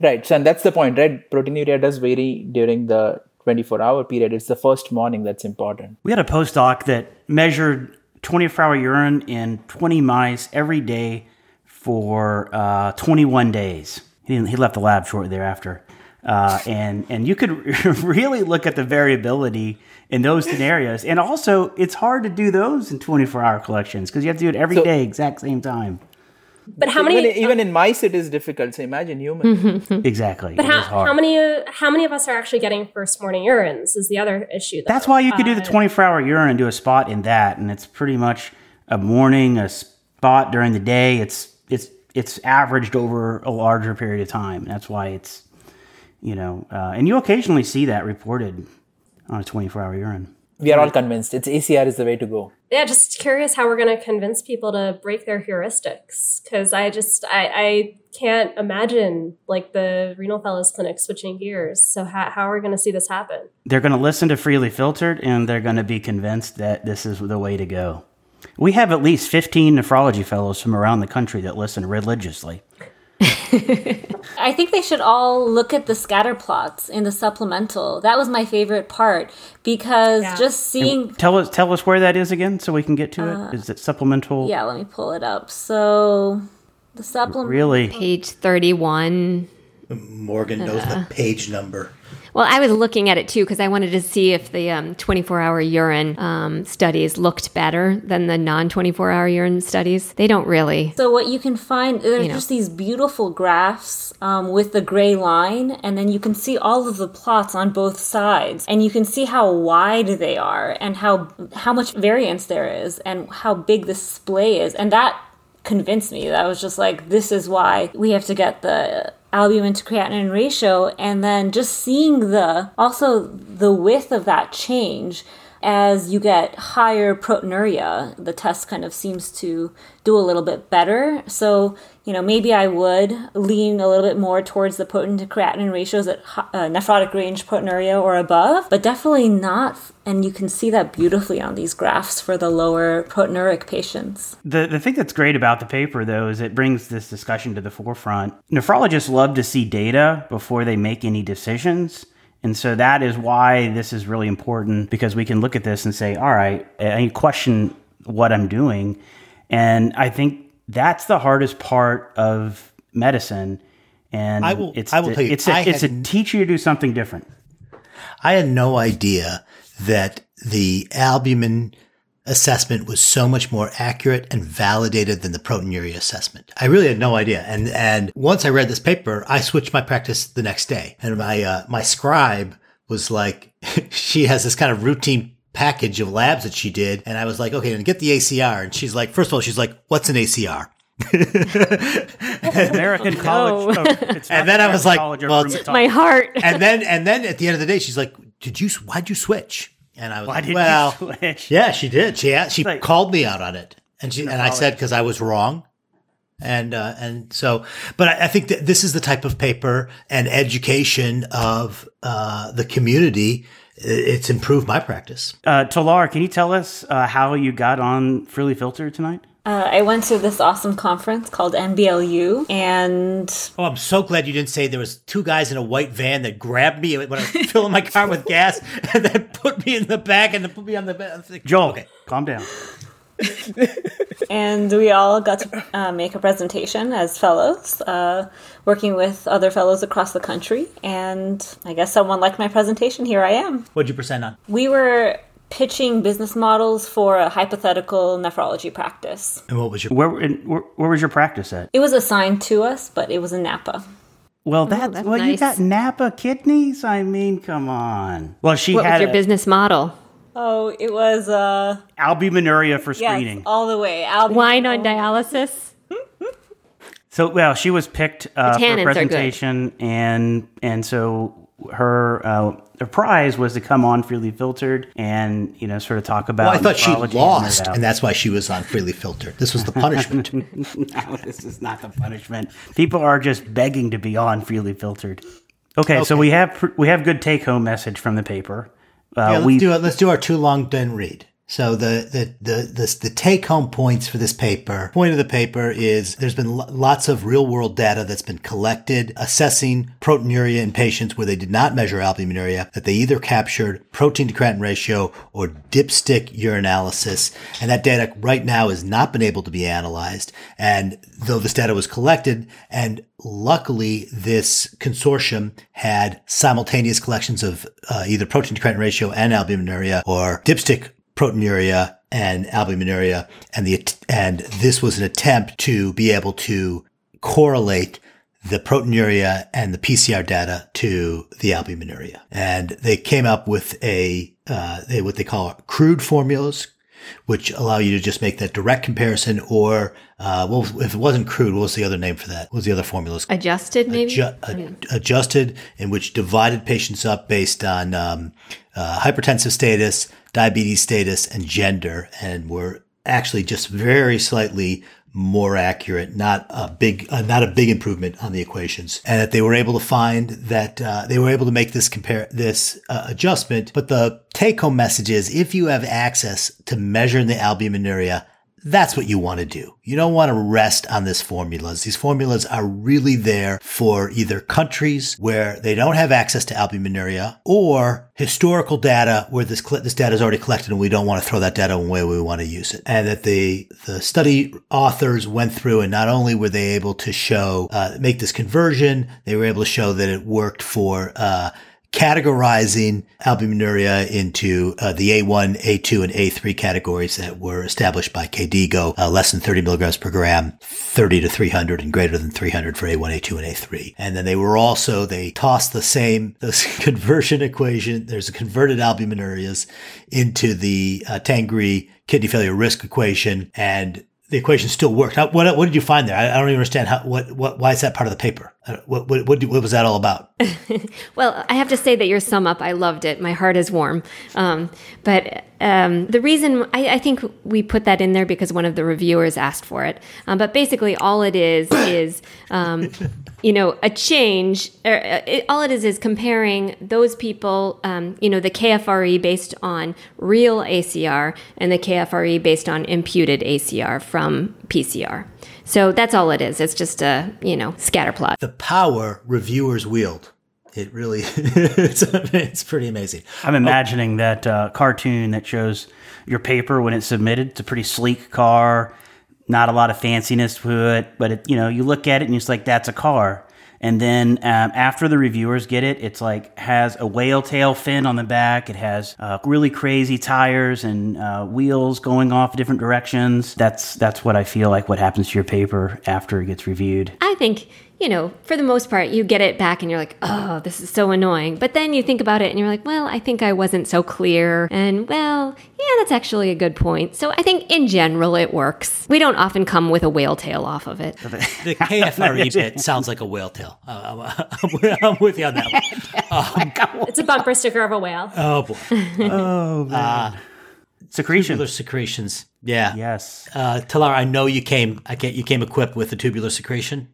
Right so and that's the point right? Proteinuria does vary during the 24 hour period. It's the first morning that's important. We had a postdoc that measured 24 hour urine in 20 mice every day for uh, 21 days. He, he left the lab shortly thereafter. Uh, and, and you could really look at the variability in those scenarios. And also, it's hard to do those in 24 hour collections because you have to do it every So- day, exact same time. But how even, many? even in mice it is difficult so imagine humans Exactly. But It how, is hard. how many uh, how many of us are actually getting first morning urines is the other issue. Though. That's why you could do the Uh, 24 hour urine and do a spot in that, and it's pretty much a morning, a spot during the day. It's it's it's averaged over a larger period of time. That's why it's you know, uh, and you occasionally see that reported on a 24 hour urine. We are all mm. convinced it's acr is the way to go yeah, just curious how we're going to convince people to break their heuristics because I just I, I can't imagine like the renal fellows clinic switching gears. So how how are we going to see this happen? They're going to listen to Freely Filtered, and they're going to be convinced that this is the way to go. We have at least 15 nephrology fellows from around the country that listen religiously. I think they should all look at the scatter plots in the supplemental. That was my favorite part because Yeah. just seeing. Tell us tell us where that is again, so we can get to it. Uh, is it supplemental? Yeah, let me pull it up. So the supplement. Really? page 31 Morgan knows the uh-huh. page number. Well, I was looking at it too because I wanted to see if the um, 24 hour urine um, studies looked better than the non 24 hour urine studies. They don't really. So what you can find, there's You know. just these beautiful graphs um, with the gray line, and then you can see all of the plots on both sides, and you can see how wide they are, and how how much variance there is, and how big the splay is, and that convinced me. That I was just like, this is why we have to get the albumin to creatinine ratio, and then just seeing the also the width of that change as you get higher proteinuria, the test kind of seems to do a little bit better. So, you know, maybe I would lean a little bit more towards the protein to creatinine ratios at uh, nephrotic range proteinuria or above, but definitely not. And you can see that beautifully on these graphs for the lower proteinuric patients. The the thing that's great about the paper though is it brings this discussion to the forefront. Nephrologists love to see data before they make any decisions. And so that is why this is really important because we can look at this and say, all right, I question what I'm doing. And I think that's the hardest part of medicine. And I will- it's I will tell you, it's a, it's to had- teach you to do something different. I had no idea that the albumin assessment was so much more accurate and validated than the proteinuria assessment. I really had no idea. And and once I read this paper, I switched my practice the next day. And my uh, my scribe was like, she has this kind of routine package of labs that she did, and I was like, okay, then get the ACR. And she's like, first of all, she's like, what's an ACR? American College. oh, And then the I was like, well. My heart. and then and then at the end of the day, she's like, "Did you? Why'd you switch?" And I was Why like, "Well, yeah, she did. She she Like- called me out on it, and she and I said because I was wrong." And uh, and so, but I, I think that this is the type of paper and education of uh, the community. I- It's improved my practice. Uh, Talar, can you tell us uh, how you got on Freely Filter tonight? Uh, I went to this awesome conference called NBLU, and Oh, I'm so glad you didn't say there was two guys in a white van that grabbed me when I was filling my car with gas and then put me in the back and then put me on the bed. Joel, Okay. calm down. and we all got to uh, make a presentation as fellows, uh, working with other fellows across the country. And I guess someone liked my presentation. Here I am. What'd you present on? We were pitching business models for a hypothetical nephrology practice. And what was your Where, where where was your practice at? It was assigned to us, but it was in Napa. Well, that's, that's well, you got Napa kidneys. I mean, come on. Well, she What was had your a- business model? Oh, it was uh albuminuria for yes, screening. all the way. Albumin- Wine on dialysis? So, well, she was picked uh, for a presentation, and and so her uh, her prize was to come on freely filtered and you know sort of talk about. Well, I thought she nephrology and lost, and that's why she was on freely filtered. This was the punishment. no, this is not the punishment. People are just begging to be on freely filtered. Okay, so we have we have good take home message from the paper. Uh, yeah, let's do it. Let's do our too long didn't read. So the the the the, the take home points for this paper. Point of the paper is there's been lo- lots of real world data that's been collected assessing proteinuria in patients where they did not measure albuminuria that they either captured protein to creatinine ratio or dipstick urinalysis, and that data right now has not been able to be analyzed. And though this data was collected and Luckily, this consortium had simultaneous collections of uh, either protein to creatinine ratio and albuminuria or dipstick proteinuria and albuminuria. And the, and this was an attempt to be able to correlate the proteinuria and the PCR data to the albuminuria. And they came up with a, uh, they, what they call crude formulas, which allow you to just make that direct comparison or, uh, well, if it wasn't crude, what was the other name for that? What was the other formulas? Adjusted, maybe? Adju- ad- adjusted, in which divided patients up based on um, uh, hypertensive status, diabetes status, and gender, and were actually just very slightly more accurate, not a big, uh, not a big improvement on the equations, and that they were able to find that uh, they were able to make this compare this uh, adjustment. But the take-home message is, if you have access to measuring the albuminuria, that's what you want to do. You don't want to rest on these formulas. These formulas are really there for either countries where they don't have access to albuminuria or historical data where this, this data is already collected and we don't want to throw that data away. We want to use it. And that the, the study authors went through and not only were they able to show, uh, make this conversion, they were able to show that it worked for, uh, categorizing albuminuria into uh, the A1, A2, and A3 categories that were established by KDIGO, uh, less than 30 milligrams per gram, 30 to 300, and greater than 300 for A1, A2, and A3. And then they were also, they tossed the same, this conversion equation, there's a converted albuminurias into the uh, Tangri kidney failure risk equation, and the equation still worked. How, what, what did you find there? I, I don't even understand how, what, what, why is that part of the paper? What, what, what, do- what was that all about? Well, I have to say that your sum up, I loved it. My heart is warm. Um, but um, the reason I, I think we put that in there because one of the reviewers asked for it. Um, but basically, all it is is, um, you know, a change. Or, uh, it, all it is is comparing those people, um, you know, the KFRE based on real ACR and the KFRE based on imputed ACR from PCR. So that's all it is. It's just a, you know, scatter plot. the power reviewers wield. It really, it's, it's pretty amazing. I'm imagining that uh, cartoon that shows your paper when it's submitted. It's a pretty sleek car, not a lot of fanciness to it, but it, you know, you look at it and it's like that's a car. And then um, after the reviewers get it, it's like has a whale tail fin on the back. It has uh, really crazy tires and uh, wheels going off different directions. That's that's what I feel like. What happens to your paper after it gets reviewed? I think, you know, for the most part, you get it back and you're like, oh, this is so annoying. But then you think about it and you're like, well, I think I wasn't so clear. And well, yeah, that's actually a good point. So I think in general, it works. We don't often come with a whale tail off of it. The KFRE bit sounds like a whale tail. Uh, I'm, I'm, I'm with you on that one. It's a bumper sticker of a whale. Oh boy, Oh man, secretion. tubular secretions. Yeah. Yes. Uh, Talara, I know you came. I can't. You came equipped with the tubular secretion.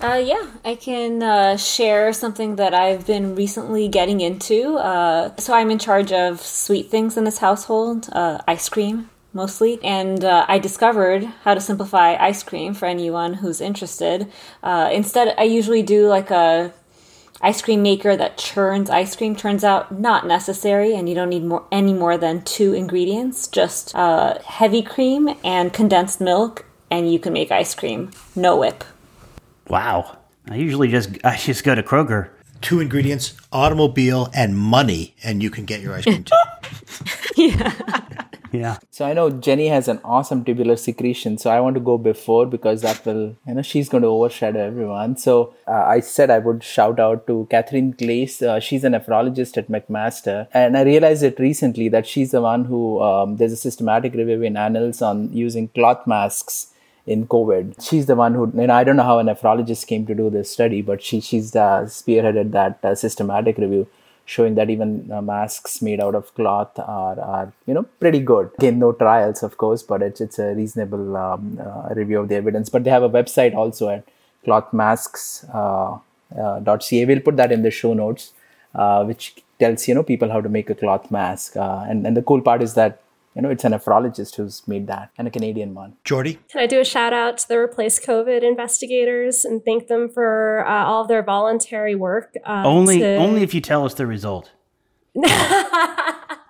Uh, yeah, I can uh, share something that I've been recently getting into. Uh, so I'm in charge of sweet things in this household, uh, ice cream mostly, and uh, I discovered how to simplify ice cream for anyone who's interested. Uh, instead, I usually do like a ice cream maker that churns ice cream. Turns out not necessary, and you don't need more any more than two ingredients: just heavy cream and condensed milk, and you can make ice cream. No whip. Wow. I usually just I just go to Kroger. two ingredients: automobile and money, and you can get your ice cream too. Yeah. Yeah. So I know Jenny has an awesome tubular secretion, so I want to go before because that will, you know, she's going to overshadow everyone. So uh, I said I would shout out to Catherine Clase. Uh, she's a nephrologist at McMaster, and I realized it recently that she's the one who um, there's a systematic review in Annals on using cloth masks in COVID. She's the one who, know, I don't know how a nephrologist came to do this study, but she she's uh, spearheaded that uh, systematic review showing that even uh, masks made out of cloth are, are you know pretty good. Again no trials of course but it's, it's a reasonable um, uh, review of the evidence. But they have a website also at clothmasks.ca uh, uh, we'll put that in the show notes which tells you know people how to make a cloth mask and, and the cool part is that you know, it's a nephrologist who's made that and a Canadian one. Jordy? Can I do a shout out to the Replace COVID investigators and thank them for uh, all of their voluntary work? Uh, only, to... only if you tell us the result.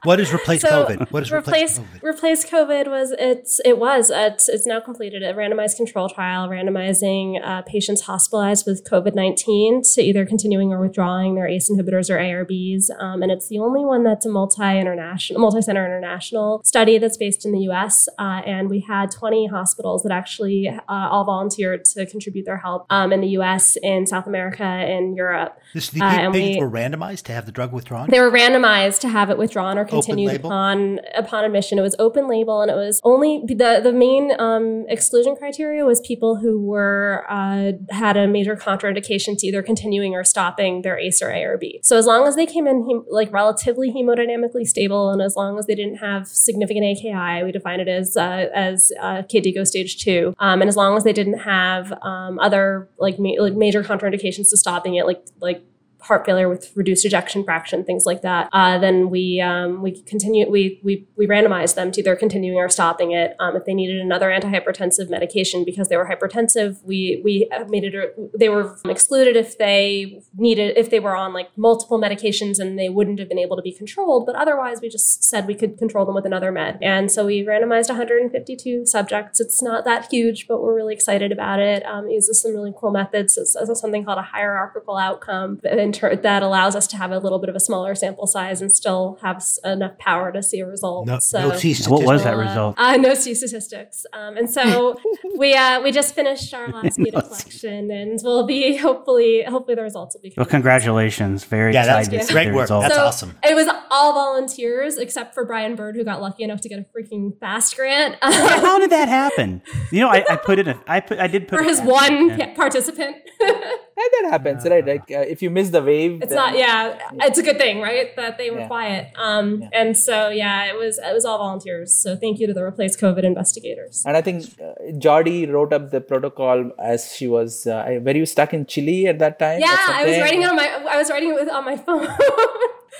What is replace so COVID? What is replace replace COVID? Replace COVID was it's it was it's, it's now completed a randomized control trial randomizing uh, patients hospitalized with COVID nineteen to either continuing or withdrawing their ACE inhibitors or ARBs, um, and it's the only one that's a multi international multi center international study that's based in the U.S. Uh, and we had twenty hospitals that actually uh, all volunteered to contribute their help um, in the U.S., in South America, in Europe. This, the uh, patients we, were randomized to have the drug withdrawn. They were randomized to have it withdrawn or continued upon upon admission. It was open label, and it was only the the main um, exclusion criteria was people who were uh, had a major contraindication to either continuing or stopping their ACE or ARB. So as long as they came in like relatively hemodynamically stable, and as long as they didn't have significant AKI, we define it as uh, as uh, KDIGO stage two, um, and as long as they didn't have um, other like, ma- like major contraindications to stopping it, like like heart failure with reduced ejection fraction, things like that, uh, then we um, we continue we we we randomize them to either continuing or stopping it. Um, if they needed another antihypertensive medication because they were hypertensive, we we made it they were excluded if they needed if they were on like multiple medications and they wouldn't have been able to be controlled. But otherwise, we just said we could control them with another med. And so we randomized 152 subjects. It's not that huge, but we're really excited about it. Um, it uses some really cool methods. It's, it's something called a hierarchical outcome inter- that allows us to have a little bit of a smaller sample size and still have enough power to see a result. No, so, no what was that result? Uh, no C statistics. Um, and so we uh, we just finished our last data collection, and we'll be hopefully hopefully the results will be. Well, congratulations! Very yeah, excited. That's great work. That's so awesome. It was all volunteers except for Brian Byrd, who got lucky enough to get a freaking fast grant. How did that happen? You know, I, I put in I put. I did put for his one participant. and that happens, right? Like uh, if you miss the wave, it's then, not. Yeah, yeah, it's a good thing, right? That they were yeah. quiet. Um, yeah. and so yeah, it was it was all volunteers. So thank you to the Replace COVID investigators. And I think uh, Jordy wrote up the protocol as she was. Uh, were you stuck in Chile at that time? Yeah, I was writing it on my. I was writing it with on my phone.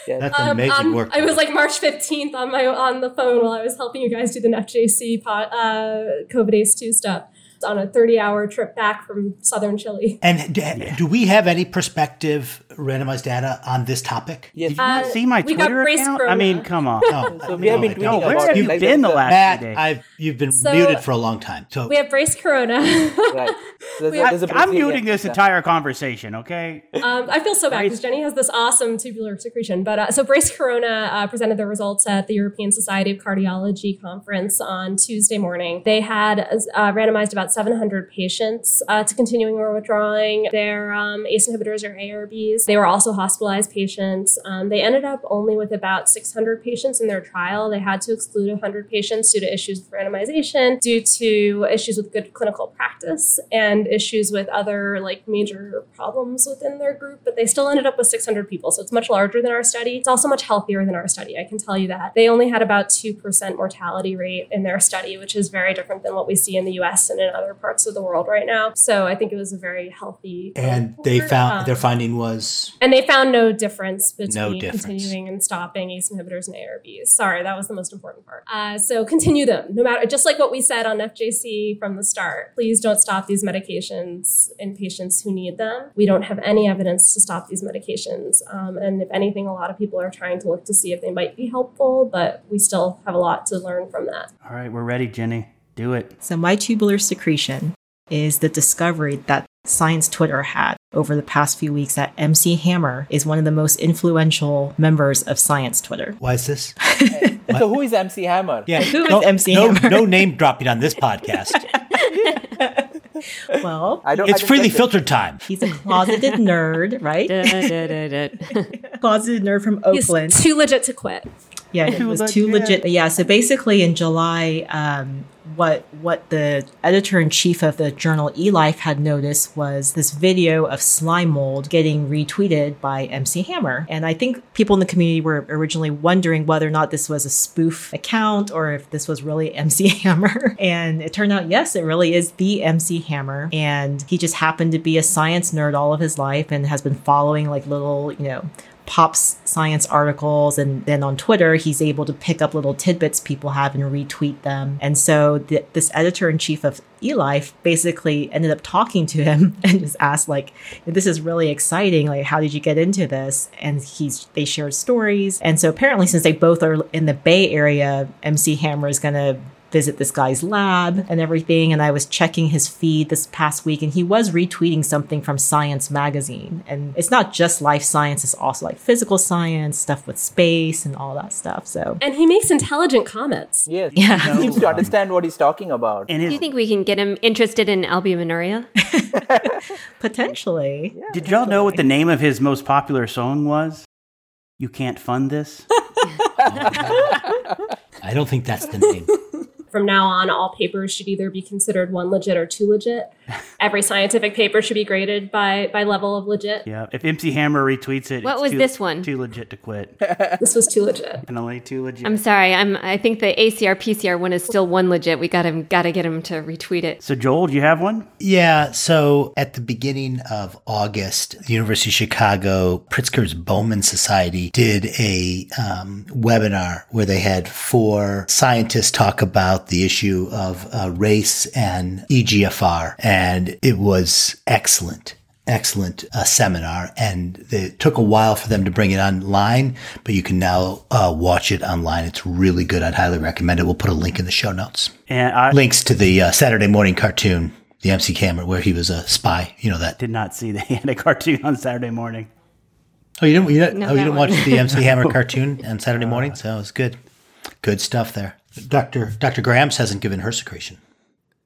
Yeah. That's um, amazing um, work. I was like March 15th on my on the phone while I was helping you guys do the NephJC pot, uh, COVID ACE 2 stuff on a 30 hour trip back from southern Chile. And do, do, we have any prospective randomized data on this topic? Yes. Did you uh, see my Twitter account? Corona. I mean, come on. No, so we have been no, where have you been the last Matt, days? I've, you've been so, muted for a long time. So we have Brace Corona. right. So there's, there's I'm muting this entire conversation, okay? Um, I feel so bad because Jenny has this awesome tubular secretion. But uh, so Brace Corona uh, presented their results at the European Society of Cardiology conference on Tuesday morning. They had uh, randomized about 700 patients uh, to continuing or withdrawing their um, ACE inhibitors or ARBs. They were also hospitalized patients. Um, they ended up only with about 600 patients in their trial. They had to exclude 100 patients due to issues with randomization, due to issues with good clinical practice, and issues with other like major problems within their group. But they still ended up with 600 people, so it's much larger than our study. It's also much healthier than our study. I can tell you that they only had about two percent mortality rate in their study, which is very different than what we see in the U.S. and in other parts of the world right now. So I think it was a very healthy. And they found um, their finding was. And they found no difference between no difference. continuing and stopping ACE inhibitors and ARBs. Sorry, that was the most important part. Uh, so continue them, no matter, just like what we said on NephJC from the start. Please don't stop these medications in patients who need them. We don't have any evidence to stop these medications. Um, and if anything, a lot of people are trying to look to see if they might be helpful, but we still have a lot to learn from that. All right, we're ready, Jenny. Do it. So, my tubular secretion is the discovery that science Twitter had over the past few weeks that MC Hammer is one of the most influential members of science Twitter. Why is this? so who is MC Hammer? Yeah, Who is no, MC no, Hammer? no name dropping on this podcast. Well, I don't. It's I freely get it. filtered time. he's a closeted nerd, right? Da, da, da, da. Closeted nerd from He's Oakland. too legit to quit. Yeah, it was too legit. legit. Yeah, so basically in July, um, what what the editor in chief of the journal eLife had noticed was this video of slime mold getting retweeted by MC Hammer, and I think people in the community were originally wondering whether or not this was a spoof account or if this was really MC Hammer. And it turned out, yes, it really is the MC Hammer, and he just happened to be a science nerd all of his life and has been following like little, you know pops science articles and then on twitter he's able to pick up little tidbits people have and retweet them. And so th- this editor-in-chief of elife basically ended up talking to him and just asked like this is really exciting. Like how did you get into this? And he's they shared stories. And so apparently since they both are in the bay area mc hammer is going to visit this guy's lab and everything. And I was checking his feed this past week and he was retweeting something from Science Magazine. And it's not just life science, it's also like physical science, stuff with space and all that stuff. So And he makes intelligent comments. Yes. Yeah. He seems to understand what he's talking about. And Do you think we can get him interested in albuminuria? potentially. did y'all know what the name of his most popular song was? You can't fund this. I don't think that's the name. From now on, all papers should either be considered one legit or two legit. Every scientific paper should be graded by by level of legit. Yeah. If MC Hammer retweets it, What it's was too- this one? Too legit to quit. This was too legit. Definitely too legit. I'm sorry. I'm. I think the ACR PCR one is still one legit. We got him. Got to get him to retweet it. so Joel, do you have one? Yeah, so at the beginning of August, the University of Chicago Pritzker's Bowman Society did a um, webinar where they had four scientists talk about the issue of uh, race and EGFR, and it was excellent. Excellent uh, seminar, and it took a while for them to bring it online, but you can now uh, watch it online. It's really good. I'd highly recommend it. We'll put a link in the show notes And I links to the uh, Saturday morning cartoon, the MC Hammer, where he was a spy. You know that. did not see the had a cartoon on Saturday morning. Oh, you didn't. You didn't, No, oh, you didn't watch the MC Hammer cartoon on Saturday morning, so it was good. Good stuff there. Doctor Doctor Grams hasn't given her secretion.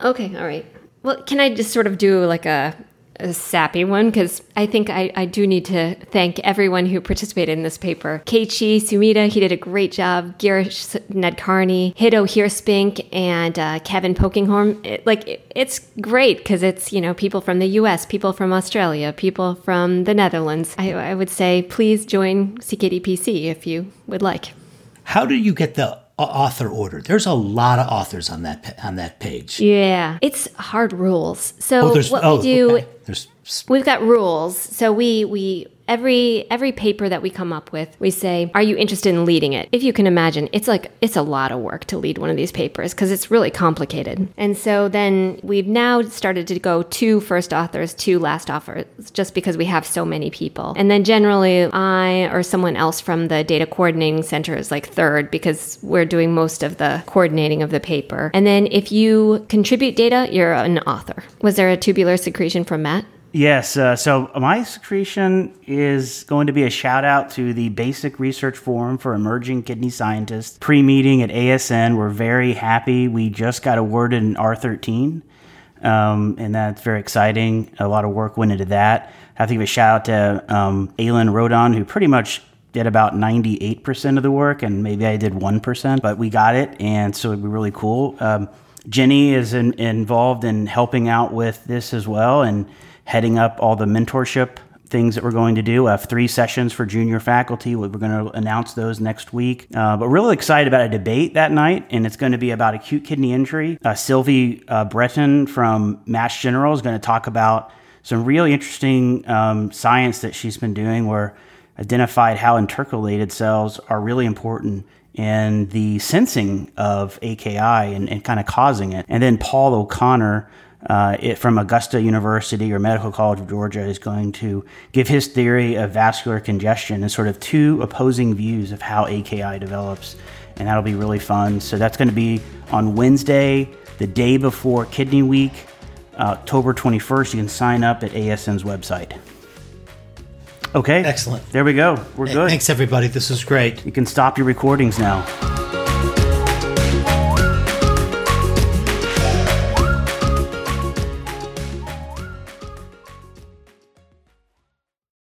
Okay. All right. Well, can I just sort of do like a, a sappy one? Because I think I, I do need to thank everyone who participated in this paper. Keiichi Sumida, he did a great job. Girish Nadkarni, Hiddo Heerspink, and uh, Kevin Polkinghorne. It, like, it, it's great because it's, you know, people from the US, people from Australia, people from the Netherlands. I, I would say please join CKDPC if you would like. How do you get the author order? There's a lot of authors on that on that page. Yeah, it's hard rules. So oh, what oh, we do okay. We've got rules. So we we every every paper that we come up with, we say, "Are you interested in leading it?" If you can imagine, it's like it's a lot of work to lead one of these papers because it's really complicated. And so then we've now started to go two first authors, two last authors, just because we have so many people. And then generally, I or someone else from the data coordinating center is like third because we're doing most of the coordinating of the paper. And then if you contribute data, you're an author. Was there a tubular secretion from Matt? Yes. Uh, so my secretion is going to be a shout out to the Basic Research Forum for Emerging Kidney Scientists pre meeting at ASN. We're very happy. We just got awarded an R13, um, and that's very exciting. A lot of work went into that. I have to give a shout out to um, Aylin Rodan, who pretty much did about 98% of the work, and maybe I did 1%, but we got it, and so it'd be really cool. Um, Jenny is in, involved in helping out with this as well, and heading up all the mentorship things that we're going to do. I have three sessions for junior faculty. We're going to announce those next week. Uh, but really excited about a debate that night, and it's going to be about acute kidney injury. Uh, Sylvie uh, Breton from Mass General is going to talk about some really interesting um, science that she's been doing where identified how intercalated cells are really important in the sensing of AKI and, and kind of causing it. And then Paul O'Connor uh, it, from Augusta University or Medical College of Georgia is going to give his theory of vascular congestion and sort of two opposing views of how AKI develops. And that'll be really fun. So that's going to be on Wednesday, the day before Kidney Week, uh, October 21st. You can sign up at ASN's website. Okay. Excellent. There we go. We're good. Thanks, everybody. This is great. You can stop your recordings now.